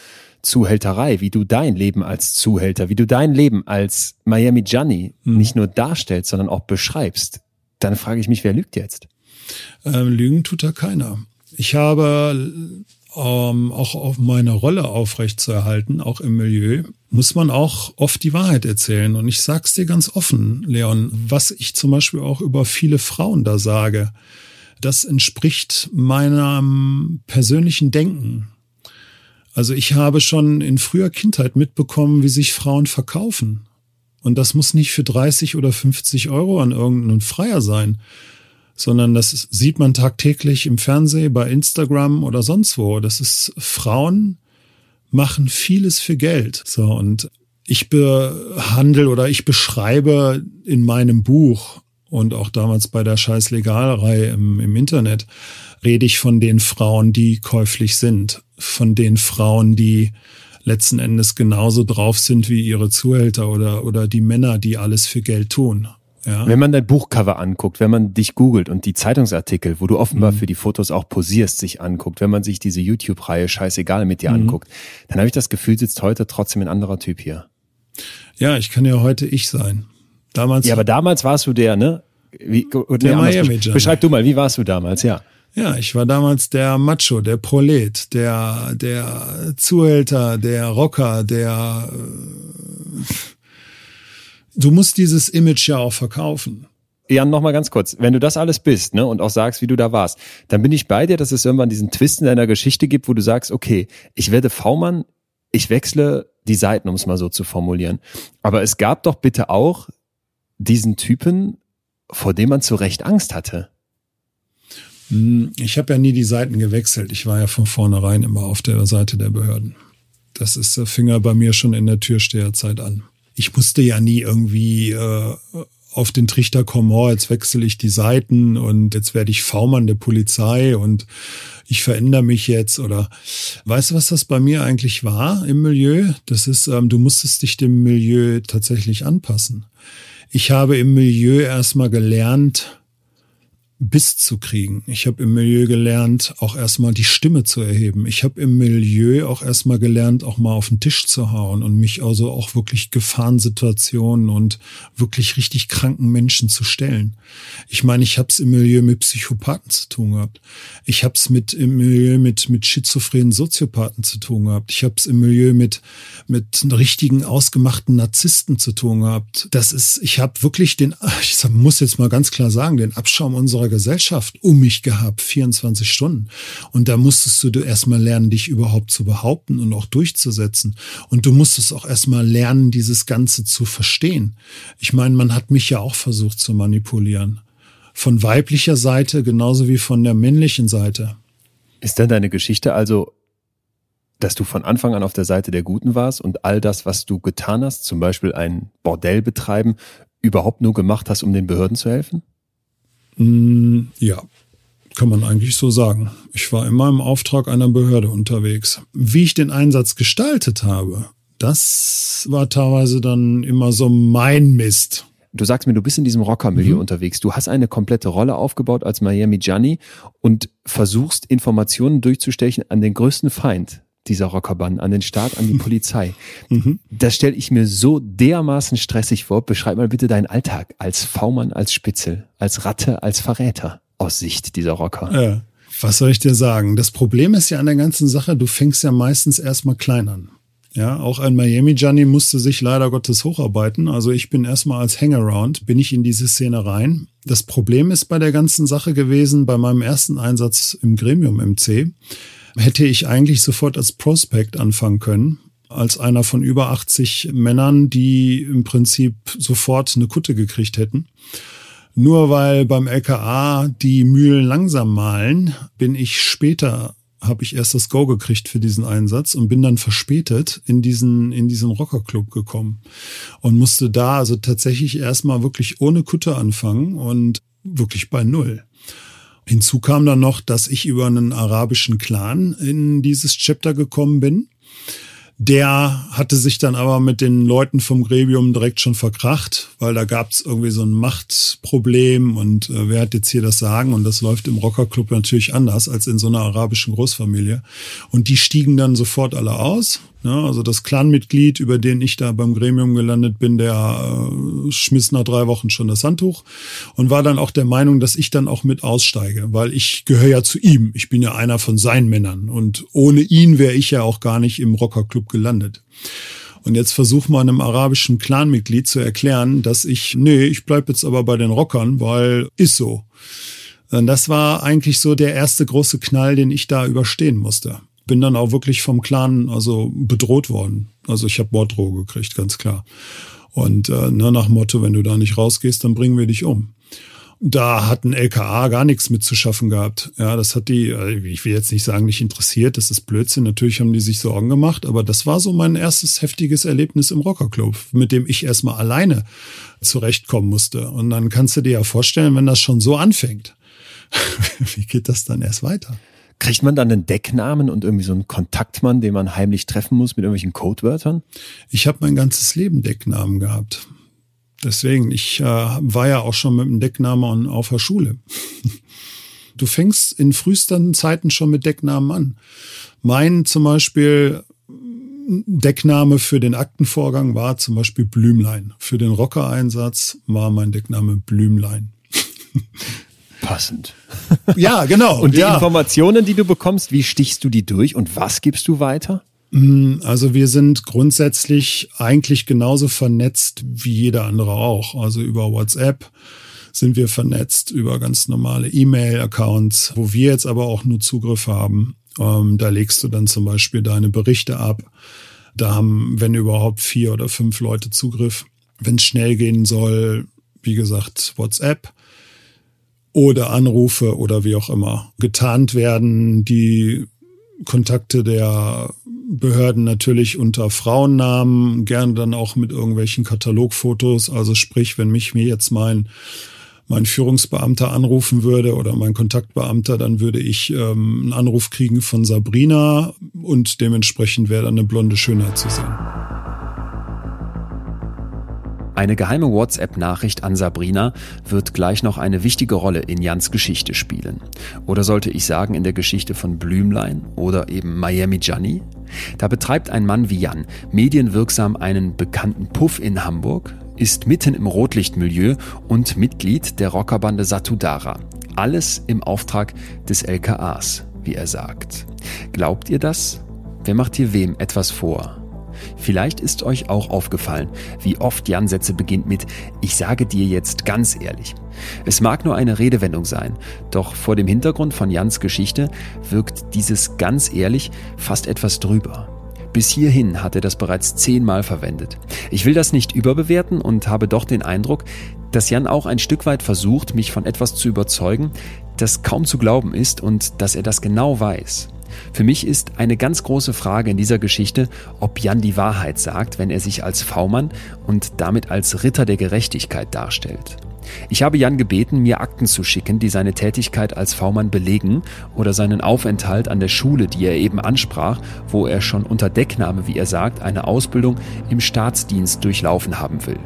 Zuhälterei, wie du dein Leben als Zuhälter, wie du dein Leben als Miami Gianni mhm. nicht nur darstellst, sondern auch beschreibst, dann frage ich mich, wer lügt jetzt? Ähm, Lügen tut da keiner. Ich habe ähm, auch auf meine Rolle aufrechtzuerhalten, auch im Milieu, muss man auch oft die Wahrheit erzählen. Und ich sag's dir ganz offen, Leon, was ich zum Beispiel auch über viele Frauen da sage, das entspricht meinem persönlichen Denken. Also ich habe schon in früher Kindheit mitbekommen, wie sich Frauen verkaufen. Und das muss nicht für 30 oder 50 Euro an irgendeinen Freier sein, sondern das sieht man tagtäglich im Fernsehen, bei Instagram oder sonst wo. Das ist Frauen machen vieles für Geld. So und ich behandle oder ich beschreibe in meinem Buch und auch damals bei der scheiß Legalreihe im, im Internet rede ich von den Frauen, die käuflich sind, von den Frauen, die letzten Endes genauso drauf sind wie ihre Zuhälter oder, oder die Männer, die alles für Geld tun. Ja. Wenn man dein Buchcover anguckt, wenn man dich googelt und die Zeitungsartikel, wo du offenbar mhm. für die Fotos auch posierst, sich anguckt, wenn man sich diese YouTube-Reihe scheißegal mit dir mhm. anguckt, dann habe ich das Gefühl, sitzt heute trotzdem ein anderer Typ hier. Ja, ich kann ja heute ich sein. Damals. Ja, aber damals warst du der, ne? Wie, der Miami Beschreib du mal, wie warst du damals, ja? Ja, ich war damals der Macho, der Prolet, der, der Zuhälter, der Rocker, der, äh, du musst dieses Image ja auch verkaufen. Jan, noch mal ganz kurz. Wenn du das alles bist, ne, und auch sagst, wie du da warst, dann bin ich bei dir, dass es irgendwann diesen Twist in deiner Geschichte gibt, wo du sagst, okay, ich werde V-Mann, ich wechsle die Seiten, um es mal so zu formulieren. Aber es gab doch bitte auch diesen Typen, vor dem man zu Recht Angst hatte. Hm, ich habe ja nie die Seiten gewechselt. Ich war ja von vornherein immer auf der Seite der Behörden. Das ist der Finger bei mir schon in der Türsteherzeit an ich musste ja nie irgendwie äh, auf den Trichter kommen, oh, jetzt wechsle ich die Seiten und jetzt werde ich V-Mann der Polizei und ich verändere mich jetzt oder weißt du, was das bei mir eigentlich war im Milieu? Das ist, ähm, du musstest dich dem Milieu tatsächlich anpassen. Ich habe im Milieu erstmal gelernt, Biss zu kriegen. Ich habe im Milieu gelernt, auch erstmal die Stimme zu erheben. Ich habe im Milieu auch erstmal gelernt, auch mal auf den Tisch zu hauen und mich also auch wirklich Gefahrensituationen und wirklich richtig kranken Menschen zu stellen. Ich meine, ich habe es im Milieu mit Psychopathen zu tun gehabt. Ich habe es mit im Milieu mit mit schizophrenen Soziopathen zu tun gehabt. Ich habe es im Milieu mit mit richtigen ausgemachten Narzissten zu tun gehabt. Das ist, ich habe wirklich den, [laughs] ich muss jetzt mal ganz klar sagen, den Abschaum unserer unserer Gesellschaft um mich gehabt, 24 Stunden. Und da musstest du erstmal lernen, dich überhaupt zu behaupten und auch durchzusetzen. Und du musstest auch erstmal lernen, dieses Ganze zu verstehen. Ich meine, man hat mich ja auch versucht zu manipulieren. Von weiblicher Seite genauso wie von der männlichen Seite. Ist denn deine Geschichte also dass du von Anfang an auf der Seite der Guten warst und all das, was du getan hast, zum Beispiel ein Bordell betreiben, überhaupt nur gemacht hast, um den Behörden zu helfen? Mm, ja, kann man eigentlich so sagen. Ich war immer im Auftrag einer Behörde unterwegs. Wie ich den Einsatz gestaltet habe, das war teilweise dann immer so mein Mist. Du sagst mir, du bist in diesem Rockermilieu mhm. unterwegs. Du hast eine komplette Rolle aufgebaut als Miami Gianni und versuchst Informationen durchzustechen an den größten Feind dieser Rockerbanden, an den Staat, an die [laughs] Polizei. Mhm. Das stelle ich mir so dermaßen stressig vor. Beschreib mal bitte deinen Alltag als V-Mann, als Spitzel, als Ratte, als Verräter aus Sicht dieser Rocker. Ja. Was soll ich dir sagen? Das Problem ist ja an der ganzen Sache, du fängst ja meistens erstmal klein an. Ja, auch ein Miami Gianni musste sich leider Gottes hocharbeiten. Also ich bin erstmal als Hangaround, bin ich in diese Szene rein. Das Problem ist bei der ganzen Sache gewesen, bei meinem ersten Einsatz im Gremium MC, hätte ich eigentlich sofort als Prospect anfangen können, als einer von über 80 Männern, die im Prinzip sofort eine Kutte gekriegt hätten. Nur weil beim LKA die Mühlen langsam malen, bin ich später habe ich erst das Go gekriegt für diesen Einsatz und bin dann verspätet in diesen, in diesen Rockerclub gekommen und musste da also tatsächlich erstmal wirklich ohne Kutte anfangen und wirklich bei Null. Hinzu kam dann noch, dass ich über einen arabischen Clan in dieses Chapter gekommen bin. Der hatte sich dann aber mit den Leuten vom Grevium direkt schon verkracht, weil da gab es irgendwie so ein Machtproblem und äh, wer hat jetzt hier das Sagen? Und das läuft im Rockerclub natürlich anders als in so einer arabischen Großfamilie. Und die stiegen dann sofort alle aus ja, also das Clanmitglied, über den ich da beim Gremium gelandet bin, der äh, schmiss nach drei Wochen schon das Handtuch und war dann auch der Meinung, dass ich dann auch mit aussteige, weil ich gehöre ja zu ihm. Ich bin ja einer von seinen Männern und ohne ihn wäre ich ja auch gar nicht im Rockerclub gelandet. Und jetzt versuch mal einem arabischen Clanmitglied zu erklären, dass ich, nee, ich bleib jetzt aber bei den Rockern, weil ist so. Das war eigentlich so der erste große Knall, den ich da überstehen musste bin dann auch wirklich vom Clan also bedroht worden. Also ich habe Morddrohe gekriegt, ganz klar. Und äh, ne, nach Motto, wenn du da nicht rausgehst, dann bringen wir dich um. Da hat ein LKA gar nichts mit zu schaffen gehabt. Ja, das hat die, äh, ich will jetzt nicht sagen, nicht interessiert, das ist Blödsinn. Natürlich haben die sich Sorgen gemacht, aber das war so mein erstes heftiges Erlebnis im Rockerclub, mit dem ich erstmal alleine zurechtkommen musste. Und dann kannst du dir ja vorstellen, wenn das schon so anfängt, [laughs] wie geht das dann erst weiter? Kriegt man dann einen Decknamen und irgendwie so einen Kontaktmann, den man heimlich treffen muss mit irgendwelchen Codewörtern? Ich habe mein ganzes Leben Decknamen gehabt. Deswegen, ich äh, war ja auch schon mit dem Decknamen auf der Schule. [laughs] Du fängst in frühesten Zeiten schon mit Decknamen an. Mein zum Beispiel Deckname für den Aktenvorgang war zum Beispiel Blümlein. Für den Rockereinsatz war mein Deckname Blümlein. [laughs] Passend. [laughs] Ja, genau. Und die ja. Informationen, die du bekommst, wie stichst du die durch und was gibst du weiter? Mm, also wir sind grundsätzlich eigentlich genauso vernetzt wie jeder andere auch. Also über WhatsApp sind wir vernetzt, über ganz normale E-Mail-Accounts, wo wir jetzt aber auch nur Zugriff haben. Ähm, da legst du dann zum Beispiel deine Berichte ab. Da haben, wenn überhaupt, vier oder fünf Leute Zugriff. Wenn es schnell gehen soll, wie gesagt, WhatsApp oder Anrufe oder wie auch immer getarnt werden, die Kontakte der Behörden natürlich unter Frauennamen, gerne dann auch mit irgendwelchen Katalogfotos. Also sprich, wenn mich mir jetzt mein mein Führungsbeamter anrufen würde oder mein Kontaktbeamter, dann würde ich ähm, einen Anruf kriegen von Sabrina und dementsprechend wäre dann eine blonde Schönheit zu sehen. Eine geheime WhatsApp-Nachricht an Sabrina wird gleich noch eine wichtige Rolle in Jans Geschichte spielen. Oder sollte ich sagen in der Geschichte von Blümlein oder eben Miami Gianni? Da betreibt ein Mann wie Jan medienwirksam einen bekannten Puff in Hamburg, ist mitten im Rotlichtmilieu und Mitglied der Rockerbande Satudara. Alles im Auftrag des LKAs, wie er sagt. Glaubt ihr das? Wer macht hier wem etwas vor? Vielleicht ist euch auch aufgefallen, wie oft Jan Sätze beginnt mit Ich sage dir jetzt ganz ehrlich. Es mag nur eine Redewendung sein, doch vor dem Hintergrund von Jans Geschichte wirkt dieses ganz ehrlich fast etwas drüber. Bis hierhin hat er das bereits zehnmal verwendet. Ich will das nicht überbewerten und habe doch den Eindruck, dass Jan auch ein Stück weit versucht, mich von etwas zu überzeugen, das kaum zu glauben ist und dass er das genau weiß. Für mich ist eine ganz große Frage in dieser Geschichte, ob Jan die Wahrheit sagt, wenn er sich als V-Mann und damit als Ritter der Gerechtigkeit darstellt. Ich habe Jan gebeten, mir Akten zu schicken, die seine Tätigkeit als V-Mann belegen oder seinen Aufenthalt an der Schule, die er eben ansprach, wo er schon unter Deckname, wie er sagt, eine Ausbildung im Staatsdienst durchlaufen haben will.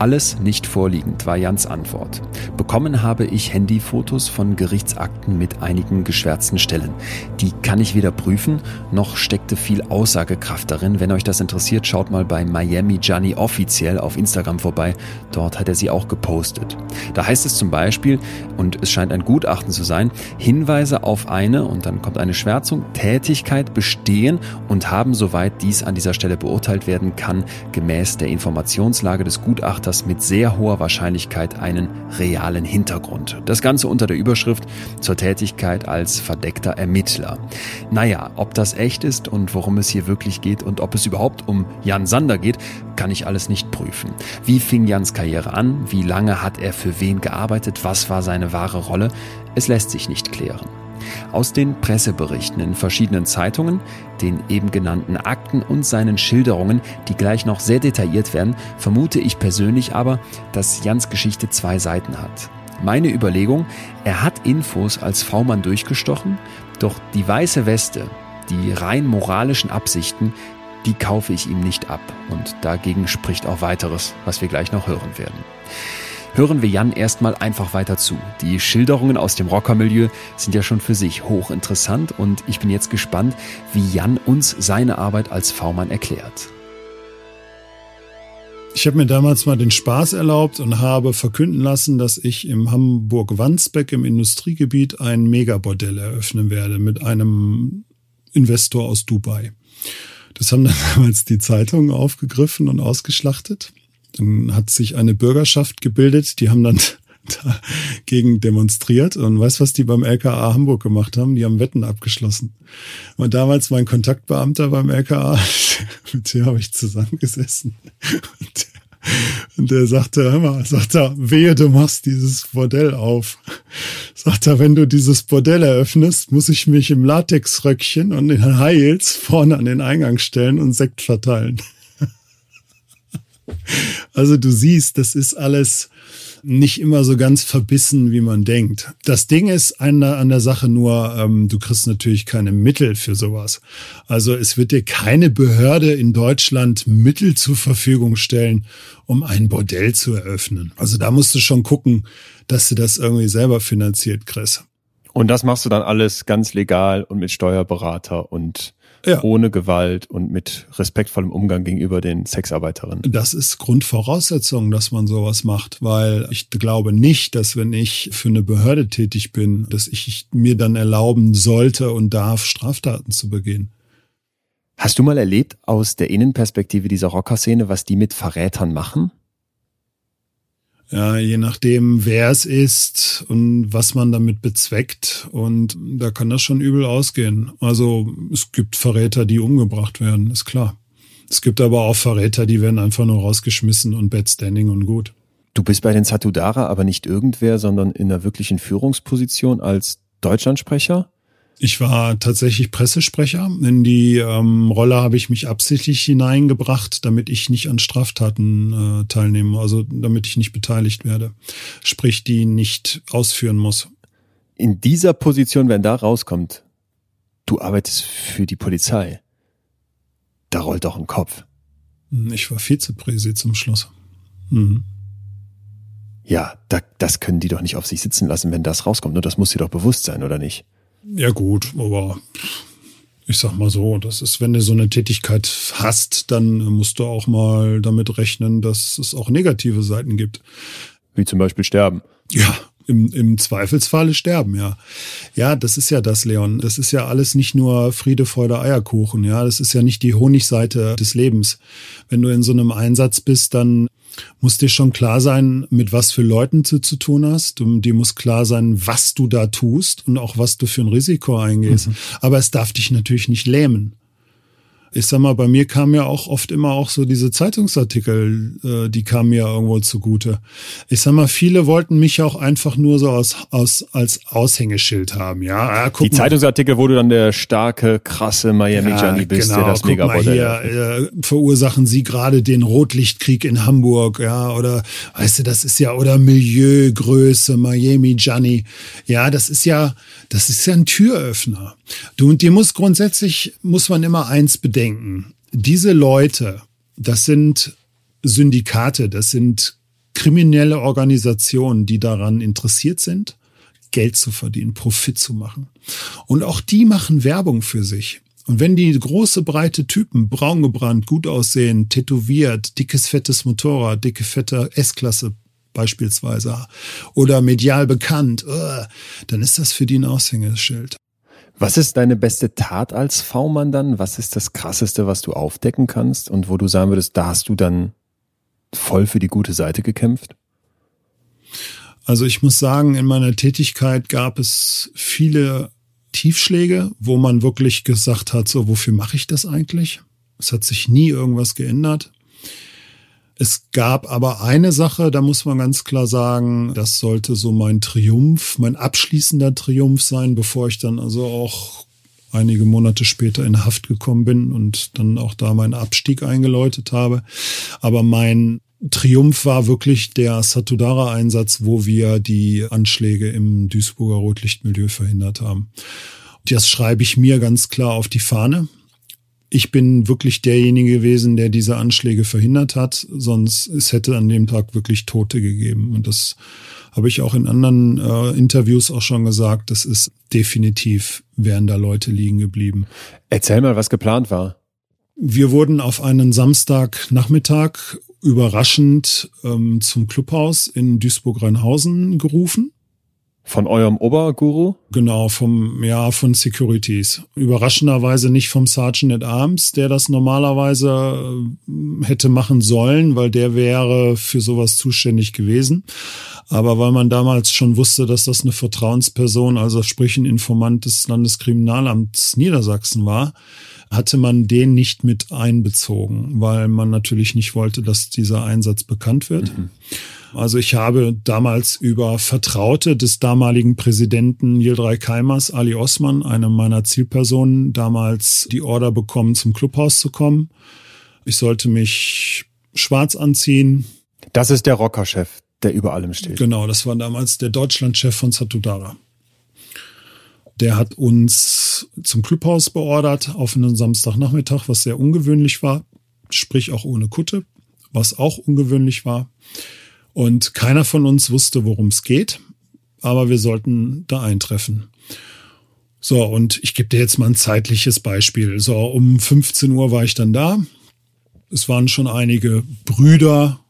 Alles nicht vorliegend, war Jans Antwort. Bekommen habe ich Handyfotos von Gerichtsakten mit einigen geschwärzten Stellen. Die kann ich weder prüfen, noch steckte viel Aussagekraft darin. Wenn euch das interessiert, schaut mal bei Miami Gianni offiziell auf Instagram vorbei. Dort hat er sie auch gepostet. Da heißt es zum Beispiel, und es scheint ein Gutachten zu sein, Hinweise auf eine, und dann kommt eine Schwärzung, Tätigkeit bestehen und haben, soweit dies an dieser Stelle beurteilt werden kann, gemäß der Informationslage des Gutachtens Gutachters mit sehr hoher Wahrscheinlichkeit einen realen Hintergrund. Das Ganze unter der Überschrift zur Tätigkeit als verdeckter Ermittler. Naja, ob das echt ist und worum es hier wirklich geht und ob es überhaupt um Jan Sander geht, kann ich alles nicht prüfen. Wie fing Jans Karriere an? Wie lange hat er für wen gearbeitet? Was war seine wahre Rolle? Es lässt sich nicht klären. Aus den Presseberichten in verschiedenen Zeitungen, den eben genannten Akten und seinen Schilderungen, die gleich noch sehr detailliert werden, vermute ich persönlich aber, dass Jans Geschichte zwei Seiten hat. Meine Überlegung, er hat Infos als V-Mann durchgestochen, doch die weiße Weste, die rein moralischen Absichten, die kaufe ich ihm nicht ab. Und dagegen spricht auch weiteres, was wir gleich noch hören werden hören wir Jan erstmal einfach weiter zu. Die Schilderungen aus dem Rockermilieu sind ja schon für sich hochinteressant und ich bin jetzt gespannt, wie Jan uns seine Arbeit als V-Mann erklärt. Ich habe mir damals mal den Spaß erlaubt und habe verkünden lassen, dass ich im Hamburg-Wandsbeck im Industriegebiet ein Megabordell eröffnen werde mit einem Investor aus Dubai. Das haben dann [laughs] damals die Zeitungen aufgegriffen und ausgeschlachtet. Dann hat sich eine Bürgerschaft gebildet, die haben dann [laughs] dagegen demonstriert und weißt was die beim LKA Hamburg gemacht haben? Die haben Wetten abgeschlossen. Und damals mein Kontaktbeamter beim LKA, [laughs] mit dem habe ich zusammengesessen. Und der, und der sagte, hör mal, sagt er, wehe, du machst dieses Bordell auf. Sagt er, wenn du dieses Bordell eröffnest, muss ich mich im Latexröckchen und in Heils vorne an den Eingang stellen und Sekt verteilen. Also du siehst, das ist alles nicht immer so ganz verbissen, wie man denkt. Das Ding ist an der, an der Sache nur, ähm, du kriegst natürlich keine Mittel für sowas. Also es wird dir keine Behörde in Deutschland Mittel zur Verfügung stellen, um ein Bordell zu eröffnen. Also da musst du schon gucken, dass du das irgendwie selber finanziert kriegst. Und das machst du dann alles ganz legal und mit Steuerberater und ja. ohne Gewalt und mit respektvollem Umgang gegenüber den Sexarbeiterinnen. Das ist Grundvoraussetzung, dass man sowas macht, weil ich glaube nicht, dass wenn ich für eine Behörde tätig bin, dass ich mir dann erlauben sollte und darf, Straftaten zu begehen. Hast du mal erlebt aus der Innenperspektive dieser Rockerszene, was die mit Verrätern machen? Ja, je nachdem, wer es ist und was man damit bezweckt. Und da kann das schon übel ausgehen. Also es gibt Verräter, die umgebracht werden, ist klar. Es gibt aber auch Verräter, die werden einfach nur rausgeschmissen und bad standing und gut. Du bist bei den Satudara aber nicht irgendwer, sondern in einer wirklichen Führungsposition als Deutschlandsprecher. Ich war tatsächlich Pressesprecher. In die ähm, Rolle habe ich mich absichtlich hineingebracht, damit ich nicht an Straftaten äh, teilnehme, also damit ich nicht beteiligt werde. Sprich, die nicht ausführen muss. In dieser Position, wenn da rauskommt, du arbeitest für die Polizei, da rollt doch ein Kopf. Hm, ich war Vizepräsi zum Schluss. Mhm. Ja, da, das können die doch nicht auf sich sitzen lassen, wenn das rauskommt. Nur das muss dir doch bewusst sein, oder nicht? Ja gut, aber ich sag mal so, das ist, wenn du so eine Tätigkeit hast, dann musst du auch mal damit rechnen, dass es auch negative Seiten gibt. Wie zum Beispiel sterben. Ja, im, im Zweifelsfalle sterben, ja. Ja, das ist ja das, Leon. Das ist ja alles nicht nur Friede, Freude, Eierkuchen, ja. Das ist ja nicht die Honigseite des Lebens. Wenn du in so einem Einsatz bist, dann muss dir schon klar sein, mit was für Leuten du zu tun hast. Und dir muss klar sein, was du da tust und auch was du für ein Risiko eingehst. Mhm. Aber es darf dich natürlich nicht lähmen ich sag mal, bei mir kamen ja auch oft immer auch so diese Zeitungsartikel, äh, die kamen mir irgendwo zugute. Ich sag mal, viele wollten mich auch einfach nur so aus, aus, als Aushängeschild haben, ja. ja die Zeitungsartikel, wo du dann der starke, krasse Miami ja, Johnny bist, genau, der das mega mal hier, äh, verursachen sie gerade den Rotlichtkrieg in Hamburg, ja, oder, weißt du, das ist ja, oder Milieugröße, Miami Johnny. Ja, das ist ja, das ist ja ein Türöffner. Du, und dir muss grundsätzlich, muss man immer eins bedenken, denken, diese Leute, das sind Syndikate, das sind kriminelle Organisationen, die daran interessiert sind, Geld zu verdienen, Profit zu machen. Und auch die machen Werbung für sich. Und wenn die große, breite Typen, braun gebrannt, gut aussehen, tätowiert, dickes, fettes Motorrad, dicke, fette S-Klasse beispielsweise oder medial bekannt, uh, dann ist das für die ein Aushängeschild. Was ist deine beste Tat als V-Mann dann? Was ist das Krasseste, was du aufdecken kannst und wo du sagen würdest, da hast du dann voll für die gute Seite gekämpft? Also ich muss sagen, in meiner Tätigkeit gab es viele Tiefschläge, wo man wirklich gesagt hat, so, wofür mache ich das eigentlich? Es hat sich nie irgendwas geändert. Es gab aber eine Sache, da muss man ganz klar sagen, das sollte so mein Triumph, mein abschließender Triumph sein, bevor ich dann also auch einige Monate später in Haft gekommen bin und dann auch da meinen Abstieg eingeläutet habe. Aber mein Triumph war wirklich der Satudara-Einsatz, wo wir die Anschläge im Duisburger Rotlichtmilieu verhindert haben. Das schreibe ich mir ganz klar auf die Fahne ich bin wirklich derjenige gewesen, der diese Anschläge verhindert hat, sonst es hätte an dem Tag wirklich Tote gegeben. Und das habe ich auch in anderen äh, Interviews auch schon gesagt. Das ist definitiv, wären da Leute liegen geblieben. Erzähl mal, was geplant war. Wir wurden auf einen Samstagnachmittag überraschend ähm, zum Clubhaus in Duisburg-Rheinhausen gerufen. Von eurem Oberguru? Genau, vom, ja, von Securities. Überraschenderweise nicht vom Sergeant at Arms, der das normalerweise äh, hätte machen sollen, weil der wäre für sowas zuständig gewesen. Aber weil man damals schon wusste, dass das eine Vertrauensperson, also sprich ein Informant des Landeskriminalamts Niedersachsen war, hatte man den nicht mit einbezogen, weil man natürlich nicht wollte, dass dieser Einsatz bekannt wird. Mhm. Also ich habe damals über Vertraute des damaligen Präsidenten Yildiray Keimers, Ali Osman, einer meiner Zielpersonen, damals die Order bekommen, zum Clubhaus zu kommen. Ich sollte mich schwarz anziehen. Das ist der Rockerchef, der über allem steht. Genau, das war damals der Deutschlandchef von Satudara. Der hat uns zum Clubhaus beordert auf einen Samstagnachmittag, was sehr ungewöhnlich war, sprich auch ohne Kutte, was auch ungewöhnlich war. Und keiner von uns wusste, worum es geht, aber wir sollten da eintreffen. So, und ich gebe dir jetzt mal ein zeitliches Beispiel. So, um 15 Uhr war ich dann da. Es waren schon einige Brüder,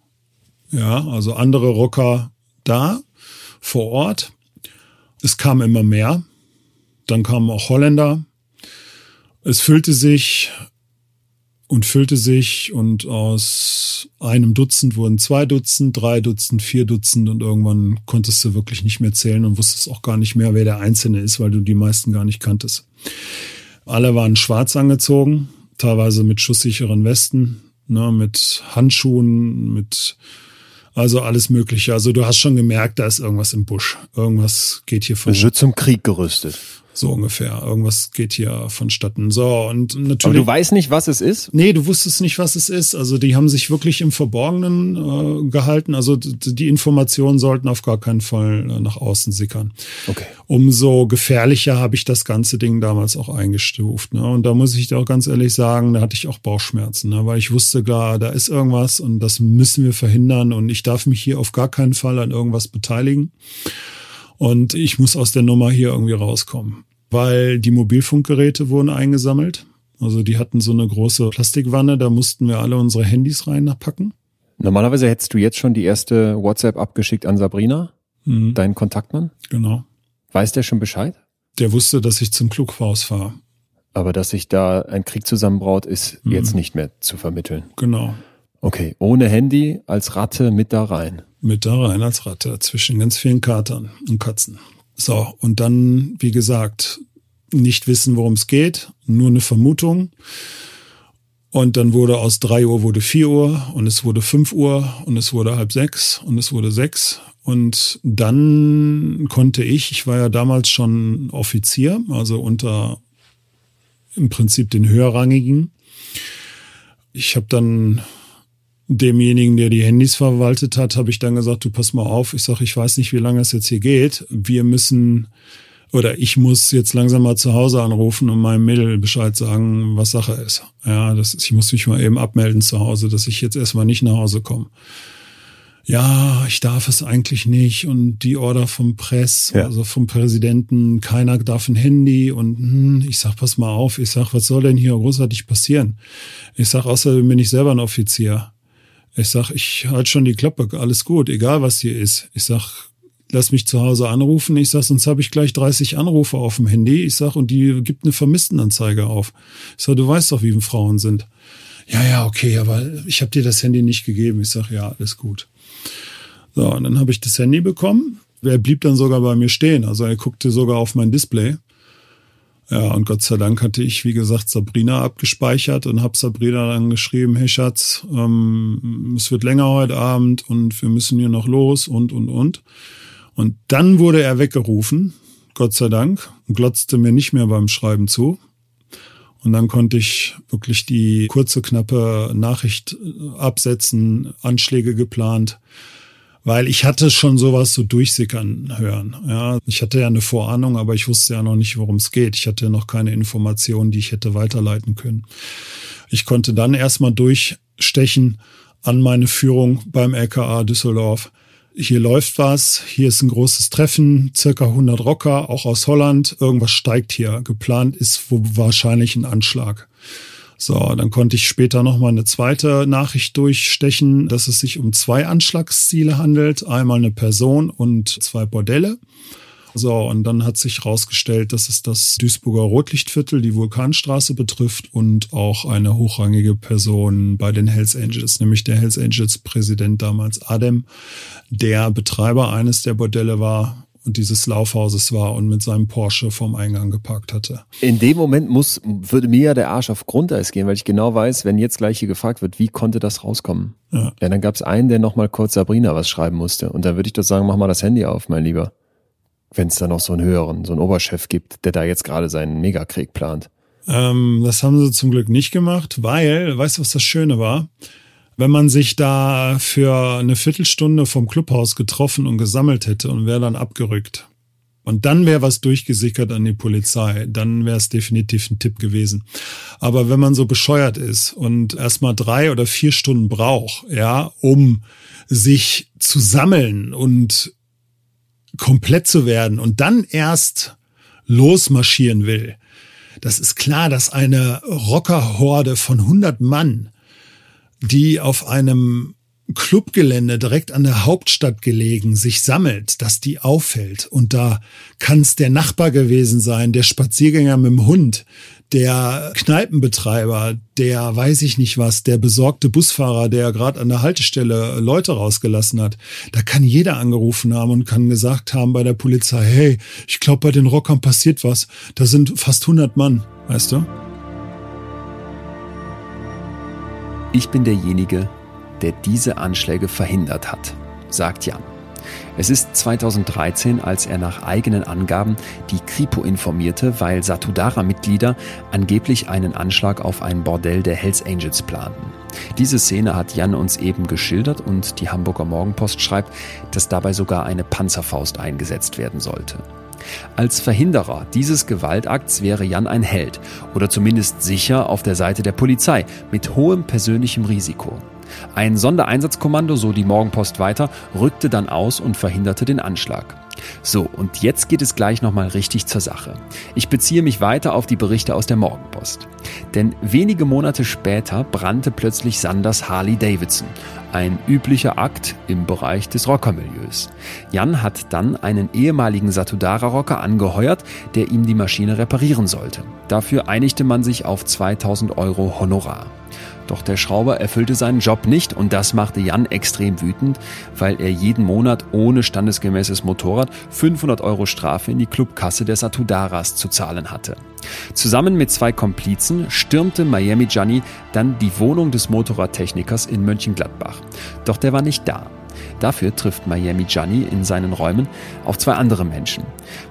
ja, also andere Rocker da vor Ort. Es kam immer mehr. Dann kamen auch Holländer. Es füllte sich und füllte sich und aus einem Dutzend wurden zwei Dutzend, drei Dutzend, vier Dutzend und irgendwann konntest du wirklich nicht mehr zählen und wusstest auch gar nicht mehr, wer der Einzelne ist, weil du die meisten gar nicht kanntest. Alle waren schwarz angezogen, teilweise mit schusssicheren Westen, ne, mit Handschuhen, mit also alles Mögliche. Also du hast schon gemerkt, da ist irgendwas im Busch. Irgendwas geht hier vor. Wird zum Krieg gerüstet. So ungefähr. Irgendwas geht hier vonstatten. So, und natürlich. Aber du weißt nicht, was es ist? Nee, du wusstest nicht, was es ist. Also die haben sich wirklich im Verborgenen äh, gehalten. Also die Informationen sollten auf gar keinen Fall äh, nach außen sickern. Okay. Umso gefährlicher habe ich das ganze Ding damals auch eingestuft. Ne? Und da muss ich dir auch ganz ehrlich sagen, da hatte ich auch Bauchschmerzen, ne? weil ich wusste klar, da ist irgendwas und das müssen wir verhindern und ich darf mich hier auf gar keinen Fall an irgendwas beteiligen. Und ich muss aus der Nummer hier irgendwie rauskommen weil die Mobilfunkgeräte wurden eingesammelt. Also die hatten so eine große Plastikwanne, da mussten wir alle unsere Handys reinpacken. Normalerweise hättest du jetzt schon die erste WhatsApp abgeschickt an Sabrina, mhm. deinen Kontaktmann. Genau. Weiß der schon Bescheid? Der wusste, dass ich zum Klughaus fahre. Aber dass sich da ein Krieg zusammenbraut, ist mhm. jetzt nicht mehr zu vermitteln. Genau. Okay, ohne Handy, als Ratte mit da rein. Mit da rein als Ratte, zwischen ganz vielen Katern und Katzen. So, und dann, wie gesagt, nicht wissen, worum es geht, nur eine Vermutung. Und dann wurde aus drei Uhr wurde vier Uhr und es wurde fünf Uhr und es wurde halb sechs und es wurde sechs. Und dann konnte ich, ich war ja damals schon Offizier, also unter im Prinzip den höherrangigen. Ich habe dann demjenigen, der die Handys verwaltet hat, habe ich dann gesagt, du pass mal auf, ich sage, ich weiß nicht, wie lange es jetzt hier geht. Wir müssen oder ich muss jetzt langsam mal zu Hause anrufen und meinem Mädel Bescheid sagen, was Sache ist. Ja, das ist, ich muss mich mal eben abmelden zu Hause, dass ich jetzt erstmal nicht nach Hause komme. Ja, ich darf es eigentlich nicht und die Order vom Press, ja. also vom Präsidenten, keiner darf ein Handy und hm, ich sag, pass mal auf, ich sag, was soll denn hier großartig passieren? Ich sag, außerdem bin ich selber ein Offizier. Ich sag, ich halte schon die Klappe, alles gut, egal was hier ist. Ich sag, lass mich zu Hause anrufen. Ich sag, sonst habe ich gleich 30 Anrufe auf dem Handy. Ich sag, und die gibt eine Vermisstenanzeige auf. Ich sag, du weißt doch, wie Frauen sind. Ja, ja, okay, aber ich habe dir das Handy nicht gegeben. Ich sag, ja, alles gut. So, und dann habe ich das Handy bekommen. Er blieb dann sogar bei mir stehen. Also er guckte sogar auf mein Display. Ja, und Gott sei Dank hatte ich, wie gesagt, Sabrina abgespeichert und habe Sabrina dann geschrieben, hey Schatz, ähm, es wird länger heute Abend und wir müssen hier noch los und, und, und. Und dann wurde er weggerufen, Gott sei Dank, und glotzte mir nicht mehr beim Schreiben zu. Und dann konnte ich wirklich die kurze, knappe Nachricht absetzen, Anschläge geplant weil ich hatte schon sowas so durchsickern hören. Ja, ich hatte ja eine Vorahnung, aber ich wusste ja noch nicht, worum es geht. Ich hatte noch keine Informationen, die ich hätte weiterleiten können. Ich konnte dann erstmal durchstechen an meine Führung beim LKA Düsseldorf. Hier läuft was, hier ist ein großes Treffen, circa 100 Rocker, auch aus Holland. Irgendwas steigt hier. Geplant ist wahrscheinlich ein Anschlag. So, dann konnte ich später nochmal eine zweite Nachricht durchstechen, dass es sich um zwei Anschlagsziele handelt. Einmal eine Person und zwei Bordelle. So, und dann hat sich herausgestellt, dass es das Duisburger Rotlichtviertel, die Vulkanstraße betrifft und auch eine hochrangige Person bei den Hells Angels, nämlich der Hells Angels Präsident damals Adem, der Betreiber eines der Bordelle war dieses Laufhauses war und mit seinem Porsche vorm Eingang geparkt hatte. In dem Moment muss, würde mir ja der Arsch auf Grundeis gehen, weil ich genau weiß, wenn jetzt gleich hier gefragt wird, wie konnte das rauskommen? Ja, ja dann gab es einen, der nochmal kurz Sabrina was schreiben musste. Und dann würde ich doch sagen, mach mal das Handy auf, mein Lieber. Wenn es da noch so einen höheren, so einen Oberchef gibt, der da jetzt gerade seinen Megakrieg plant. Ähm, das haben sie zum Glück nicht gemacht, weil, weißt du, was das Schöne war? Wenn man sich da für eine Viertelstunde vom Clubhaus getroffen und gesammelt hätte und wäre dann abgerückt. Und dann wäre was durchgesickert an die Polizei, dann wäre es definitiv ein Tipp gewesen. Aber wenn man so bescheuert ist und erstmal drei oder vier Stunden braucht, ja, um sich zu sammeln und komplett zu werden und dann erst losmarschieren will, das ist klar, dass eine Rockerhorde von 100 Mann die auf einem Clubgelände direkt an der Hauptstadt gelegen sich sammelt, dass die auffällt. Und da kann es der Nachbar gewesen sein, der Spaziergänger mit dem Hund, der Kneipenbetreiber, der weiß ich nicht was, der besorgte Busfahrer, der gerade an der Haltestelle Leute rausgelassen hat. Da kann jeder angerufen haben und kann gesagt haben bei der Polizei, hey, ich glaube, bei den Rockern passiert was. Da sind fast 100 Mann, weißt du? Ich bin derjenige, der diese Anschläge verhindert hat, sagt Jan. Es ist 2013, als er nach eigenen Angaben die Kripo informierte, weil Satudara-Mitglieder angeblich einen Anschlag auf ein Bordell der Hells Angels planten. Diese Szene hat Jan uns eben geschildert und die Hamburger Morgenpost schreibt, dass dabei sogar eine Panzerfaust eingesetzt werden sollte. Als Verhinderer dieses Gewaltakts wäre Jan ein Held oder zumindest sicher auf der Seite der Polizei mit hohem persönlichem Risiko. Ein Sondereinsatzkommando, so die Morgenpost weiter, rückte dann aus und verhinderte den Anschlag. So, und jetzt geht es gleich nochmal richtig zur Sache. Ich beziehe mich weiter auf die Berichte aus der Morgenpost. Denn wenige Monate später brannte plötzlich Sanders Harley Davidson. Ein üblicher Akt im Bereich des Rockermilieus. Jan hat dann einen ehemaligen Satudara-Rocker angeheuert, der ihm die Maschine reparieren sollte. Dafür einigte man sich auf 2000 Euro Honorar. Doch der Schrauber erfüllte seinen Job nicht und das machte Jan extrem wütend, weil er jeden Monat ohne standesgemäßes Motorrad 500 Euro Strafe in die Clubkasse der Satudaras zu zahlen hatte. Zusammen mit zwei Komplizen stürmte Miami Gianni dann die Wohnung des Motorradtechnikers in Mönchengladbach. Doch der war nicht da. Dafür trifft Miami Gianni in seinen Räumen auf zwei andere Menschen.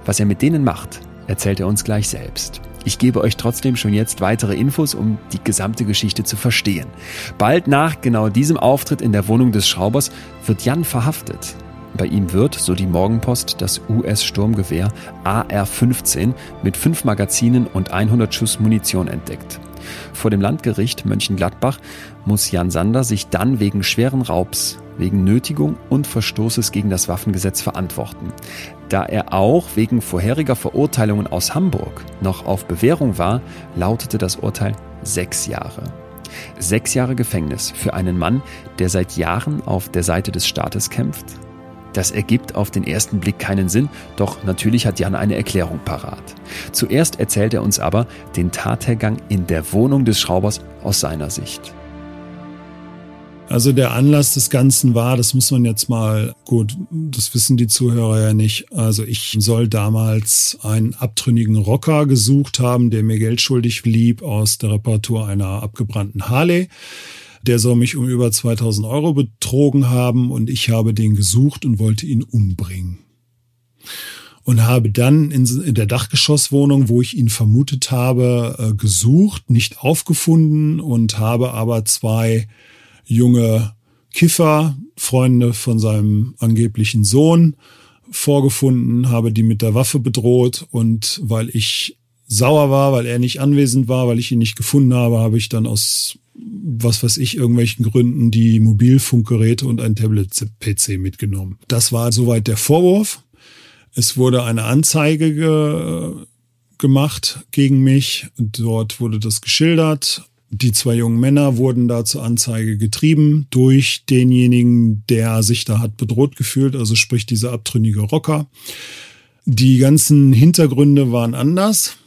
Was er mit denen macht, erzählt er uns gleich selbst. Ich gebe euch trotzdem schon jetzt weitere Infos, um die gesamte Geschichte zu verstehen. Bald nach genau diesem Auftritt in der Wohnung des Schraubers wird Jan verhaftet. Bei ihm wird, so die Morgenpost, das US-Sturmgewehr AR-15 mit fünf Magazinen und 100 Schuss Munition entdeckt. Vor dem Landgericht Mönchengladbach muss Jan Sander sich dann wegen schweren Raubs, wegen Nötigung und Verstoßes gegen das Waffengesetz verantworten. Da er auch wegen vorheriger Verurteilungen aus Hamburg noch auf Bewährung war, lautete das Urteil sechs Jahre. Sechs Jahre Gefängnis für einen Mann, der seit Jahren auf der Seite des Staates kämpft? Das ergibt auf den ersten Blick keinen Sinn, doch natürlich hat Jan eine Erklärung parat. Zuerst erzählt er uns aber den Tathergang in der Wohnung des Schraubers aus seiner Sicht. Also der Anlass des Ganzen war, das muss man jetzt mal, gut, das wissen die Zuhörer ja nicht. Also ich soll damals einen abtrünnigen Rocker gesucht haben, der mir Geld schuldig blieb aus der Reparatur einer abgebrannten Harley. Der soll mich um über 2000 Euro betrogen haben und ich habe den gesucht und wollte ihn umbringen. Und habe dann in, der Dachgeschosswohnung, wo ich ihn vermutet habe, äh, gesucht, nicht aufgefunden und habe aber zwei junge Kiffer, Freunde von seinem angeblichen Sohn, vorgefunden, habe die mit der Waffe bedroht und weil ich sauer war, weil er nicht anwesend war, weil ich ihn nicht gefunden habe, habe ich dann aus was weiß ich, irgendwelchen Gründen die Mobilfunkgeräte und ein Tablet-PC mitgenommen. Das war soweit der Vorwurf. Es wurde eine Anzeige ge gemacht gegen mich. Dort wurde das geschildert. Die zwei jungen Männer wurden da zur Anzeige getrieben durch denjenigen, der sich da hat bedroht gefühlt, also sprich dieser abtrünnige Rocker. Die ganzen Hintergründe waren anders,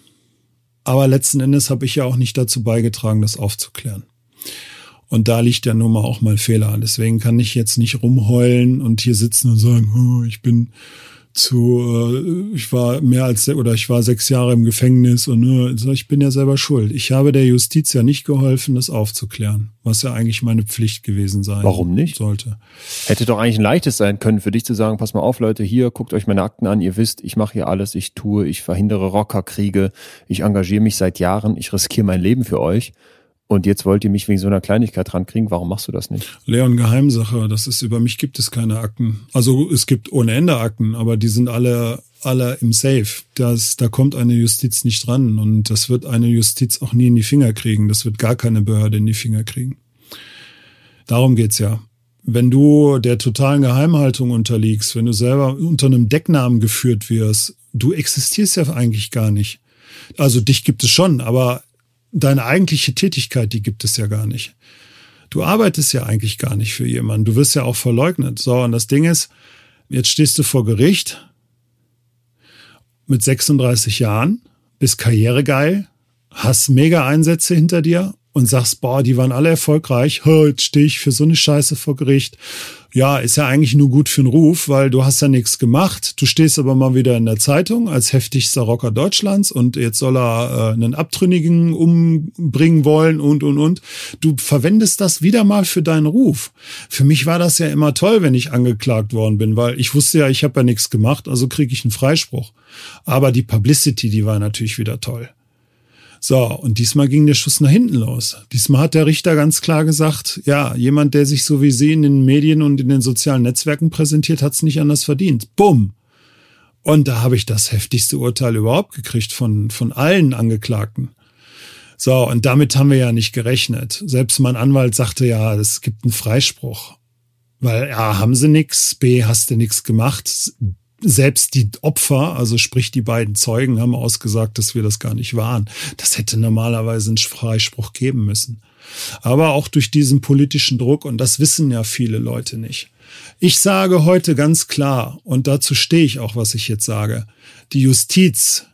aber letzten Endes habe ich ja auch nicht dazu beigetragen, das aufzuklären. Und da liegt ja nun mal auch mal Fehler. Deswegen kann ich jetzt nicht rumheulen und hier sitzen und sagen, oh, ich bin zu, äh, ich war mehr als oder ich war sechs Jahre im Gefängnis und äh, ich bin ja selber schuld. Ich habe der Justiz ja nicht geholfen, das aufzuklären, was ja eigentlich meine Pflicht gewesen sein Warum nicht? sollte. Hätte doch eigentlich ein leichtes sein können für dich zu sagen, pass mal auf, Leute, hier guckt euch meine Akten an, ihr wisst, ich mache hier alles, ich tue, ich verhindere Rockerkriege, ich engagiere mich seit Jahren, ich riskiere mein Leben für euch. Und jetzt wollt ihr mich wegen so einer Kleinigkeit rankriegen. Warum machst du das nicht? Leon, Geheimsache. Das ist, über mich gibt es keine Akten. Also es gibt ohne Ende Akten, aber die sind alle, alle im Safe. Das, da kommt eine Justiz nicht dran. Und das wird eine Justiz auch nie in die Finger kriegen. Das wird gar keine Behörde in die Finger kriegen. Darum geht's ja. Wenn du der totalen Geheimhaltung unterliegst, wenn du selber unter einem Decknamen geführt wirst, du existierst ja eigentlich gar nicht. Also dich gibt es schon, aber deine eigentliche Tätigkeit, die gibt es ja gar nicht. Du arbeitest ja eigentlich gar nicht für jemanden. Du wirst ja auch verleugnet. So, und das Ding ist, jetzt stehst du vor Gericht mit 36 Jahren, bist karrieregeil, hast mega Einsätze hinter dir und sagst, boah, die waren alle erfolgreich, jetzt stehe ich für so eine Scheiße vor Gericht. Ja, ist ja eigentlich nur gut für den Ruf, weil du hast ja nichts gemacht. Du stehst aber mal wieder in der Zeitung als heftigster Rocker Deutschlands und jetzt soll er äh, einen Abtrünnigen umbringen wollen und, und, und. Du verwendest das wieder mal für deinen Ruf. Für mich war das ja immer toll, wenn ich angeklagt worden bin, weil ich wusste ja, ich habe ja nichts gemacht, also kriege ich einen Freispruch. Aber die Publicity, die war natürlich wieder toll. So, und diesmal ging der Schuss nach hinten los. Diesmal hat der Richter ganz klar gesagt, ja, jemand, der sich so wie Sie in den Medien und in den sozialen Netzwerken präsentiert, hat es nicht anders verdient. Bumm. Und da habe ich das heftigste Urteil überhaupt gekriegt von, von allen Angeklagten. So, und damit haben wir ja nicht gerechnet. Selbst mein Anwalt sagte ja, es gibt einen Freispruch. Weil A, haben sie nix, B, hast du nichts gemacht, selbst die Opfer, also sprich die beiden Zeugen, haben ausgesagt, dass wir das gar nicht waren. Das hätte normalerweise einen Freispruch geben müssen. Aber auch durch diesen politischen Druck, und das wissen ja viele Leute nicht. Ich sage heute ganz klar, und dazu stehe ich auch, was ich jetzt sage, die Justiz,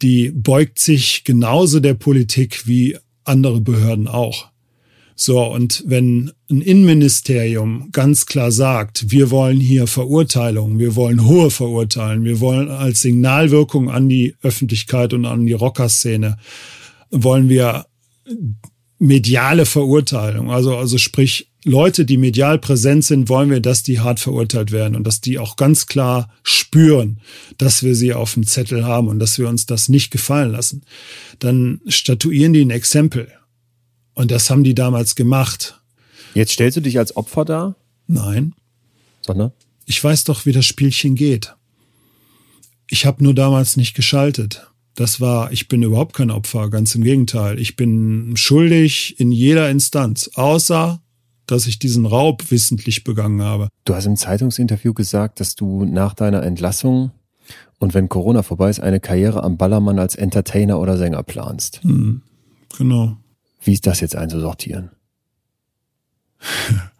die beugt sich genauso der Politik wie andere Behörden auch. So, und wenn ein Innenministerium ganz klar sagt, wir wollen hier Verurteilungen, wir wollen hohe Verurteilen, wir wollen als Signalwirkung an die Öffentlichkeit und an die Rockerszene, wollen wir mediale Verurteilung, also, also sprich, Leute, die medial präsent sind, wollen wir, dass die hart verurteilt werden und dass die auch ganz klar spüren, dass wir sie auf dem Zettel haben und dass wir uns das nicht gefallen lassen. Dann statuieren die ein Exempel. Und das haben die damals gemacht. Jetzt stellst du dich als Opfer dar? Nein. Sondern? Ich weiß doch, wie das Spielchen geht. Ich habe nur damals nicht geschaltet. Das war, ich bin überhaupt kein Opfer, ganz im Gegenteil. Ich bin schuldig in jeder Instanz, außer dass ich diesen Raub wissentlich begangen habe. Du hast im Zeitungsinterview gesagt, dass du nach deiner Entlassung und wenn Corona vorbei ist, eine Karriere am Ballermann als Entertainer oder Sänger planst. Hm, genau. Wie ist das jetzt einzusortieren? [laughs]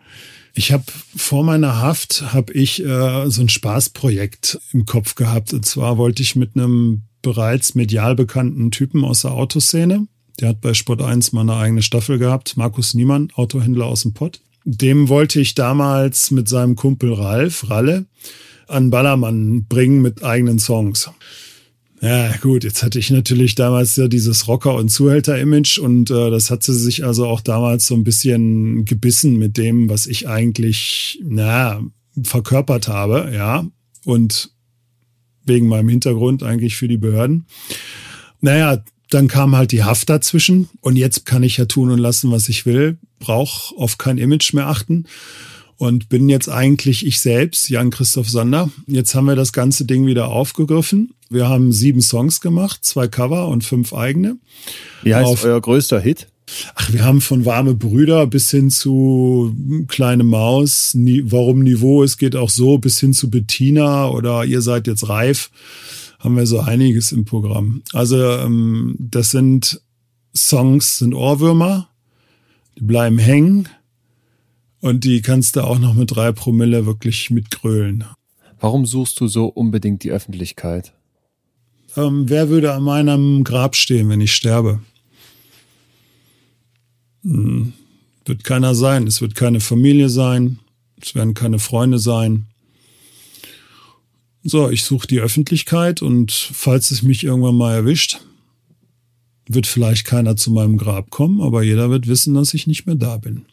Ich habe vor meiner Haft habe ich äh, so ein Spaßprojekt im Kopf gehabt. Und zwar wollte ich mit einem bereits medial bekannten Typen aus der Autoszene, der hat bei Sport 1 mal eine eigene Staffel gehabt, Markus Niemann, Autohändler aus dem Pott. Dem wollte ich damals mit seinem Kumpel Ralf, Ralle, an Ballermann bringen mit eigenen Songs. Ja, gut, jetzt hatte ich natürlich damals ja dieses Rocker- und Zuhälter-Image und äh, das hat sie sich also auch damals so ein bisschen gebissen mit dem, was ich eigentlich, na, verkörpert habe, ja. Und wegen meinem Hintergrund eigentlich für die Behörden. Naja, dann kam halt die Haft dazwischen und jetzt kann ich ja tun und lassen, was ich will, brauch auf kein Image mehr achten und bin jetzt eigentlich ich selbst, Jan-Christoph Sander. Jetzt haben wir das ganze Ding wieder aufgegriffen. Wir haben sieben Songs gemacht, zwei Cover und fünf eigene. Wie heißt Auf, euer größter Hit? Ach, wir haben von warme Brüder bis hin zu kleine Maus, warum Niveau es geht auch so, bis hin zu Bettina oder ihr seid jetzt reif, haben wir so einiges im Programm. Also ähm, das sind Songs, sind Ohrwürmer, die bleiben hängen und die kannst du auch noch mit drei Promille wirklich mitgrölen. Warum suchst du so unbedingt die Öffentlichkeit? Ähm, wer würde an meinem Grab stehen, wenn ich sterbe? Hm, wird keiner sein. Es wird keine Familie sein. Es werden keine Freunde sein. So, ich suche die Öffentlichkeit und falls es mich irgendwann mal erwischt, wird vielleicht keiner zu meinem Grab kommen, aber jeder wird wissen, dass ich nicht mehr da bin.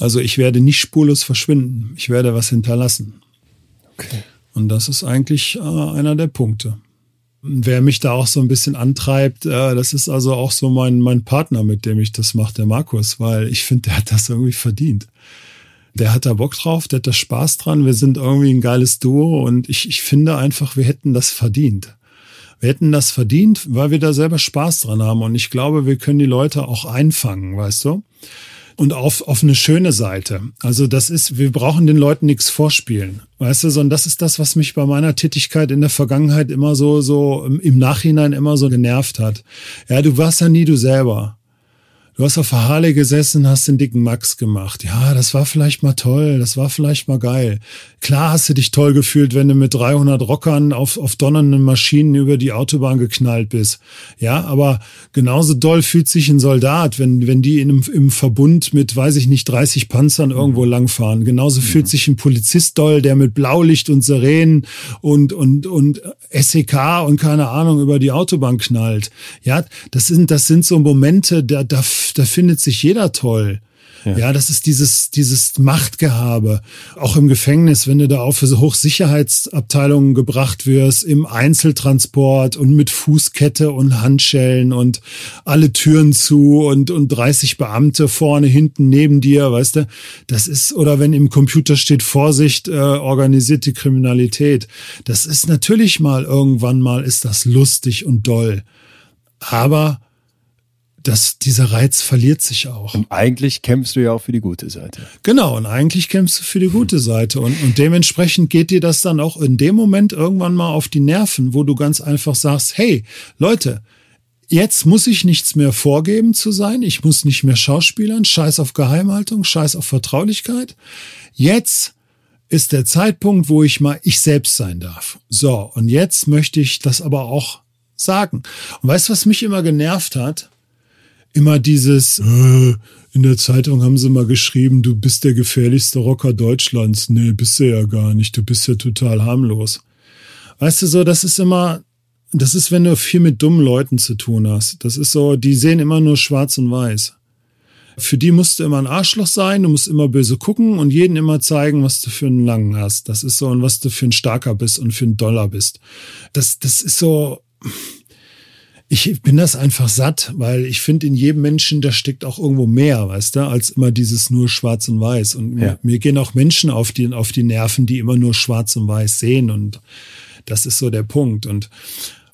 Also ich werde nicht spurlos verschwinden. Ich werde was hinterlassen. Okay. Und das ist eigentlich äh, einer der Punkte. Wer mich da auch so ein bisschen antreibt, äh, das ist also auch so mein, mein Partner, mit dem ich das mache, der Markus, weil ich finde, der hat das irgendwie verdient. Der hat da Bock drauf, der hat da Spaß dran. Wir sind irgendwie ein geiles Duo und ich, ich finde einfach, wir hätten das verdient. Wir hätten das verdient, weil wir da selber Spaß dran haben. Und ich glaube, wir können die Leute auch einfangen, weißt du? Und auf, auf eine schöne Seite. Also das ist, wir brauchen den Leuten nichts vorspielen, weißt du, sondern das ist das, was mich bei meiner Tätigkeit in der Vergangenheit immer so, so im Nachhinein immer so genervt hat. Ja, du warst ja nie du selber. Du hast auf der Harley gesessen, hast den dicken Max gemacht. Ja, das war vielleicht mal toll, das war vielleicht mal geil. Klar hast du dich toll gefühlt, wenn du mit 300 Rockern auf, auf donnernden Maschinen über die Autobahn geknallt bist. Ja, aber genauso doll fühlt sich ein Soldat, wenn, wenn die in einem, im Verbund mit, weiß ich nicht, 30 Panzern irgendwo mhm. langfahren. Genauso mhm. fühlt sich ein Polizist doll, der mit Blaulicht und Sirenen und, und, und SEK und keine Ahnung über die Autobahn knallt. Ja, das sind, das sind so Momente, da, da da findet sich jeder toll. Ja. ja. das ist dieses, dieses Machtgehabe. Auch im Gefängnis, wenn du da auf Hochsicherheitsabteilungen gebracht wirst, im Einzeltransport und mit Fußkette und Handschellen und alle Türen zu und, und 30 Beamte vorne, hinten, neben dir, weißt du, das ist, oder wenn im Computer steht Vorsicht, äh, organisierte Kriminalität. Das ist natürlich mal irgendwann mal ist das lustig und doll. Aber das, dieser Reiz verliert sich auch. Und eigentlich kämpfst du ja auch für die gute Seite. Genau, und eigentlich kämpfst du für die gute Seite. Und, und dementsprechend geht dir das dann auch in dem Moment irgendwann mal auf die Nerven, wo du ganz einfach sagst, hey, Leute, jetzt muss ich nichts mehr vorgeben zu sein, ich muss nicht mehr schauspielern, scheiß auf Geheimhaltung, scheiß auf Vertraulichkeit. Jetzt ist der Zeitpunkt, wo ich mal ich selbst sein darf. So, und jetzt möchte ich das aber auch sagen. Und weißt du, was mich immer genervt hat? Immer dieses, äh, in der Zeitung haben sie mal geschrieben, du bist der gefährlichste Rocker Deutschlands. Nee, bist du ja gar nicht. Du bist ja total harmlos. Weißt du so, das ist immer, das ist, wenn du viel mit dummen Leuten zu tun hast. Das ist so, die sehen immer nur schwarz und weiß. Für die musst du immer ein Arschloch sein, du musst immer böse gucken und jeden immer zeigen, was du für einen Langen hast. Das ist so, und was du für ein Starker bist und für einen Dollar bist. Das, das ist so, ich bin das einfach satt, weil ich finde, in jedem Menschen, da steckt auch irgendwo mehr, weißt du, als immer dieses nur schwarz und weiß. Und ja. mir gehen auch Menschen auf die, auf die Nerven, die immer nur schwarz und weiß sehen. Und das ist so der Punkt. Und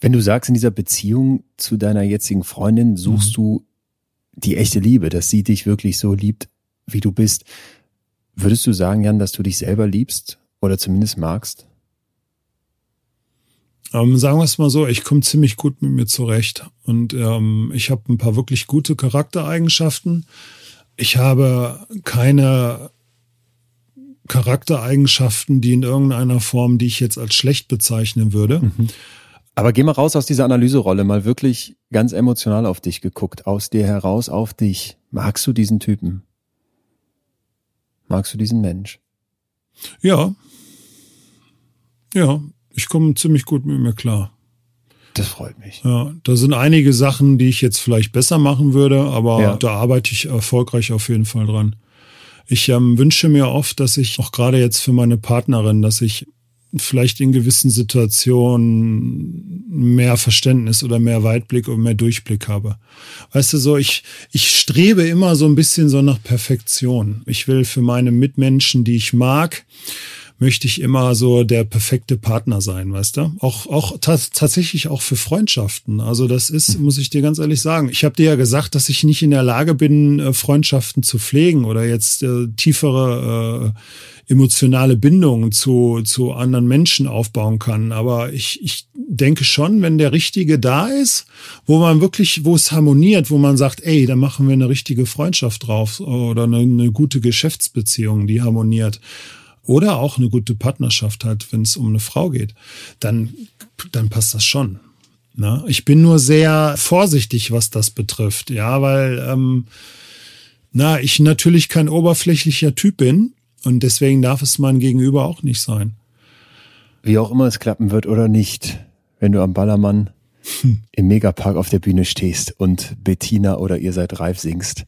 wenn du sagst, in dieser Beziehung zu deiner jetzigen Freundin suchst mhm. du die echte Liebe, dass sie dich wirklich so liebt, wie du bist. Würdest du sagen, Jan, dass du dich selber liebst oder zumindest magst? Ähm, sagen wir es mal so, ich komme ziemlich gut mit mir zurecht. Und ähm, ich habe ein paar wirklich gute Charaktereigenschaften. Ich habe keine Charaktereigenschaften, die in irgendeiner Form, die ich jetzt als schlecht bezeichnen würde. Mhm. Aber geh mal raus aus dieser Analyserolle, mal wirklich ganz emotional auf dich geguckt, aus dir heraus auf dich. Magst du diesen Typen? Magst du diesen Mensch? Ja. Ja, ich komme ziemlich gut mit mir klar. Das freut mich. Ja, da sind einige Sachen, die ich jetzt vielleicht besser machen würde, aber ja. da arbeite ich erfolgreich auf jeden Fall dran. Ich ähm, wünsche mir oft, dass ich auch gerade jetzt für meine Partnerin, dass ich vielleicht in gewissen Situationen mehr Verständnis oder mehr Weitblick und mehr Durchblick habe. Weißt du, so ich, ich strebe immer so ein bisschen so nach Perfektion. Ich will für meine Mitmenschen, die ich mag, möchte ich immer so der perfekte Partner sein, weißt du? Auch, auch tatsächlich auch für Freundschaften. Also das ist, hm. muss ich dir ganz ehrlich sagen. Ich habe dir ja gesagt, dass ich nicht in der Lage bin, äh, Freundschaften zu pflegen oder jetzt äh, tiefere äh, emotionale Bindungen zu, zu anderen Menschen aufbauen kann. Aber ich, ich denke schon, wenn der Richtige da ist, wo man wirklich, wo es harmoniert, wo man sagt, ey, da machen wir eine richtige Freundschaft drauf oder eine, eine gute Geschäftsbeziehung, die harmoniert oder auch eine gute Partnerschaft hat, wenn es um eine Frau geht, dann, dann passt das schon. Ne? Ich bin nur sehr vorsichtig, was das betrifft, ja, weil ähm, na, ich natürlich kein oberflächlicher Typ bin und deswegen darf es mein Gegenüber auch nicht sein. Wie auch immer es klappen wird oder nicht, wenn du am Ballermann [laughs] im Megapark auf der Bühne stehst und Bettina oder ihr seid reif singst,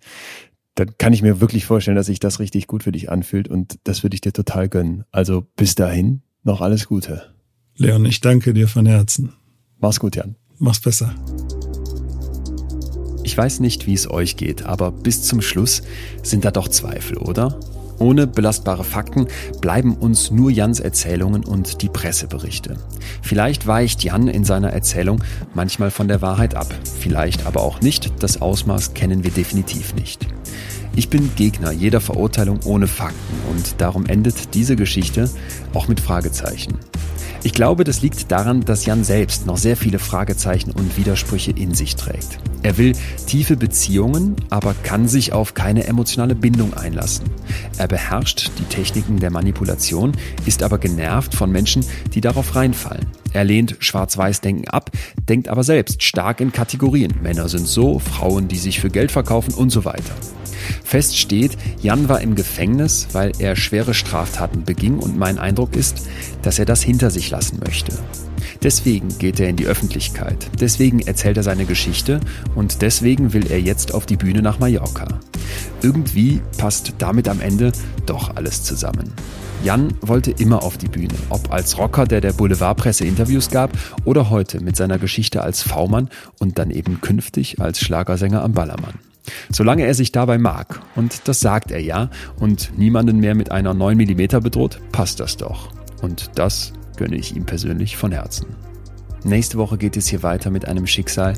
dann kann ich mir wirklich vorstellen, dass sich das richtig gut für dich anfühlt und das würde ich dir total gönnen. Also bis dahin noch alles Gute. Leon, ich danke dir von Herzen. Mach's gut, Jan. Mach's besser. Ich weiß nicht, wie es euch geht, aber bis zum Schluss sind da doch Zweifel, oder? Ohne belastbare Fakten bleiben uns nur Jans Erzählungen und die Presseberichte. Vielleicht weicht Jan in seiner Erzählung manchmal von der Wahrheit ab, vielleicht aber auch nicht. Das Ausmaß kennen wir definitiv nicht. Ich bin Gegner jeder Verurteilung ohne Fakten und darum endet diese Geschichte auch mit Fragezeichen. Ich glaube, das liegt daran, dass Jan selbst noch sehr viele Fragezeichen und Widersprüche in sich trägt. Er will tiefe Beziehungen, aber kann sich auf keine emotionale Bindung einlassen. Er beherrscht die Techniken der Manipulation, ist aber genervt von Menschen, die darauf reinfallen. Er lehnt Schwarz-Weiß-Denken ab, denkt aber selbst stark in Kategorien. Männer sind so, Frauen, die sich für Geld verkaufen und so weiter. Fest steht, Jan war im Gefängnis, weil er schwere Straftaten beging und mein Eindruck ist, dass er das hinter sich lassen möchte. Deswegen geht er in die Öffentlichkeit, deswegen erzählt er seine Geschichte und deswegen will er jetzt auf die Bühne nach Mallorca. Irgendwie passt damit am Ende doch alles zusammen. Jan wollte immer auf die Bühne, ob als Rocker, der der Boulevardpresse Interviews gab, oder heute mit seiner Geschichte als V-Mann und dann eben künftig als Schlagersänger am Ballermann. Solange er sich dabei mag, und das sagt er ja, und niemanden mehr mit einer 9 mm bedroht, passt das doch. Und das gönne ich ihm persönlich von Herzen. Nächste Woche geht es hier weiter mit einem Schicksal,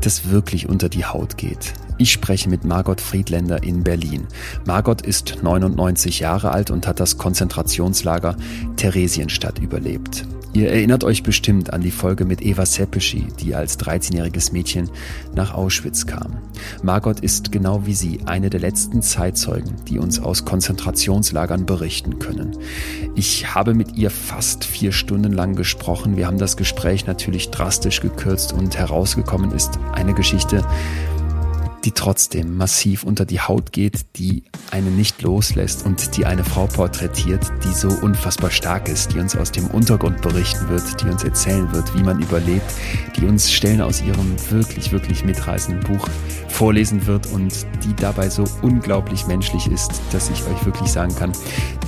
das wirklich unter die Haut geht. Ich spreche mit Margot Friedländer in Berlin. Margot ist 99 Jahre alt und hat das Konzentrationslager Theresienstadt überlebt. Ihr erinnert euch bestimmt an die Folge mit Eva Seppischi, die als 13-jähriges Mädchen nach Auschwitz kam. Margot ist genau wie sie eine der letzten Zeitzeugen, die uns aus Konzentrationslagern berichten können. Ich habe mit ihr fast vier Stunden lang gesprochen. Wir haben das Gespräch natürlich drastisch gekürzt und herausgekommen ist eine Geschichte, die trotzdem massiv unter die Haut geht, die einen nicht loslässt und die eine Frau porträtiert, die so unfassbar stark ist, die uns aus dem Untergrund berichten wird, die uns erzählen wird, wie man überlebt, die uns Stellen aus ihrem wirklich, wirklich mitreißenden Buch vorlesen wird und die dabei so unglaublich menschlich ist, dass ich euch wirklich sagen kann,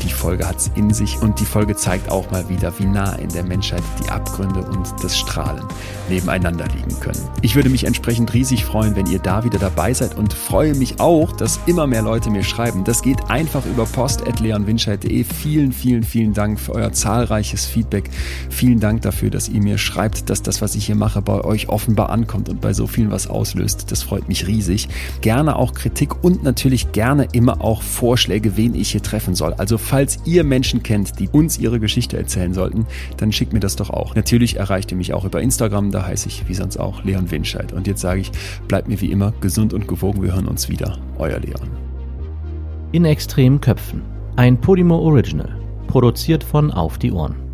die Folge hat's in sich und die Folge zeigt auch mal wieder, wie nah in der Menschheit die Abgründe und das Strahlen nebeneinander liegen können. Ich würde mich entsprechend riesig freuen, wenn ihr da wieder dabei seid und freue mich auch, dass immer mehr Leute mir schreiben. Das geht einfach über post.leonwinscheid.de. Vielen, vielen, vielen Dank für euer zahlreiches Feedback. Vielen Dank dafür, dass ihr mir schreibt, dass das, was ich hier mache, bei euch offenbar ankommt und bei so vielen was auslöst. Das freut mich riesig. Gerne auch Kritik und natürlich gerne immer auch Vorschläge, wen ich hier treffen soll. Also falls ihr Menschen kennt, die uns ihre Geschichte erzählen sollten, dann schickt mir das doch auch. Natürlich erreicht ihr mich auch über Instagram, da heiße ich wie sonst auch Leon Winscheid. Und jetzt sage ich, bleibt mir wie immer gesund und gewogen. Wir hören uns wieder. Euer Leon. In extremen Köpfen. Ein Podimo Original. Produziert von Auf die Ohren.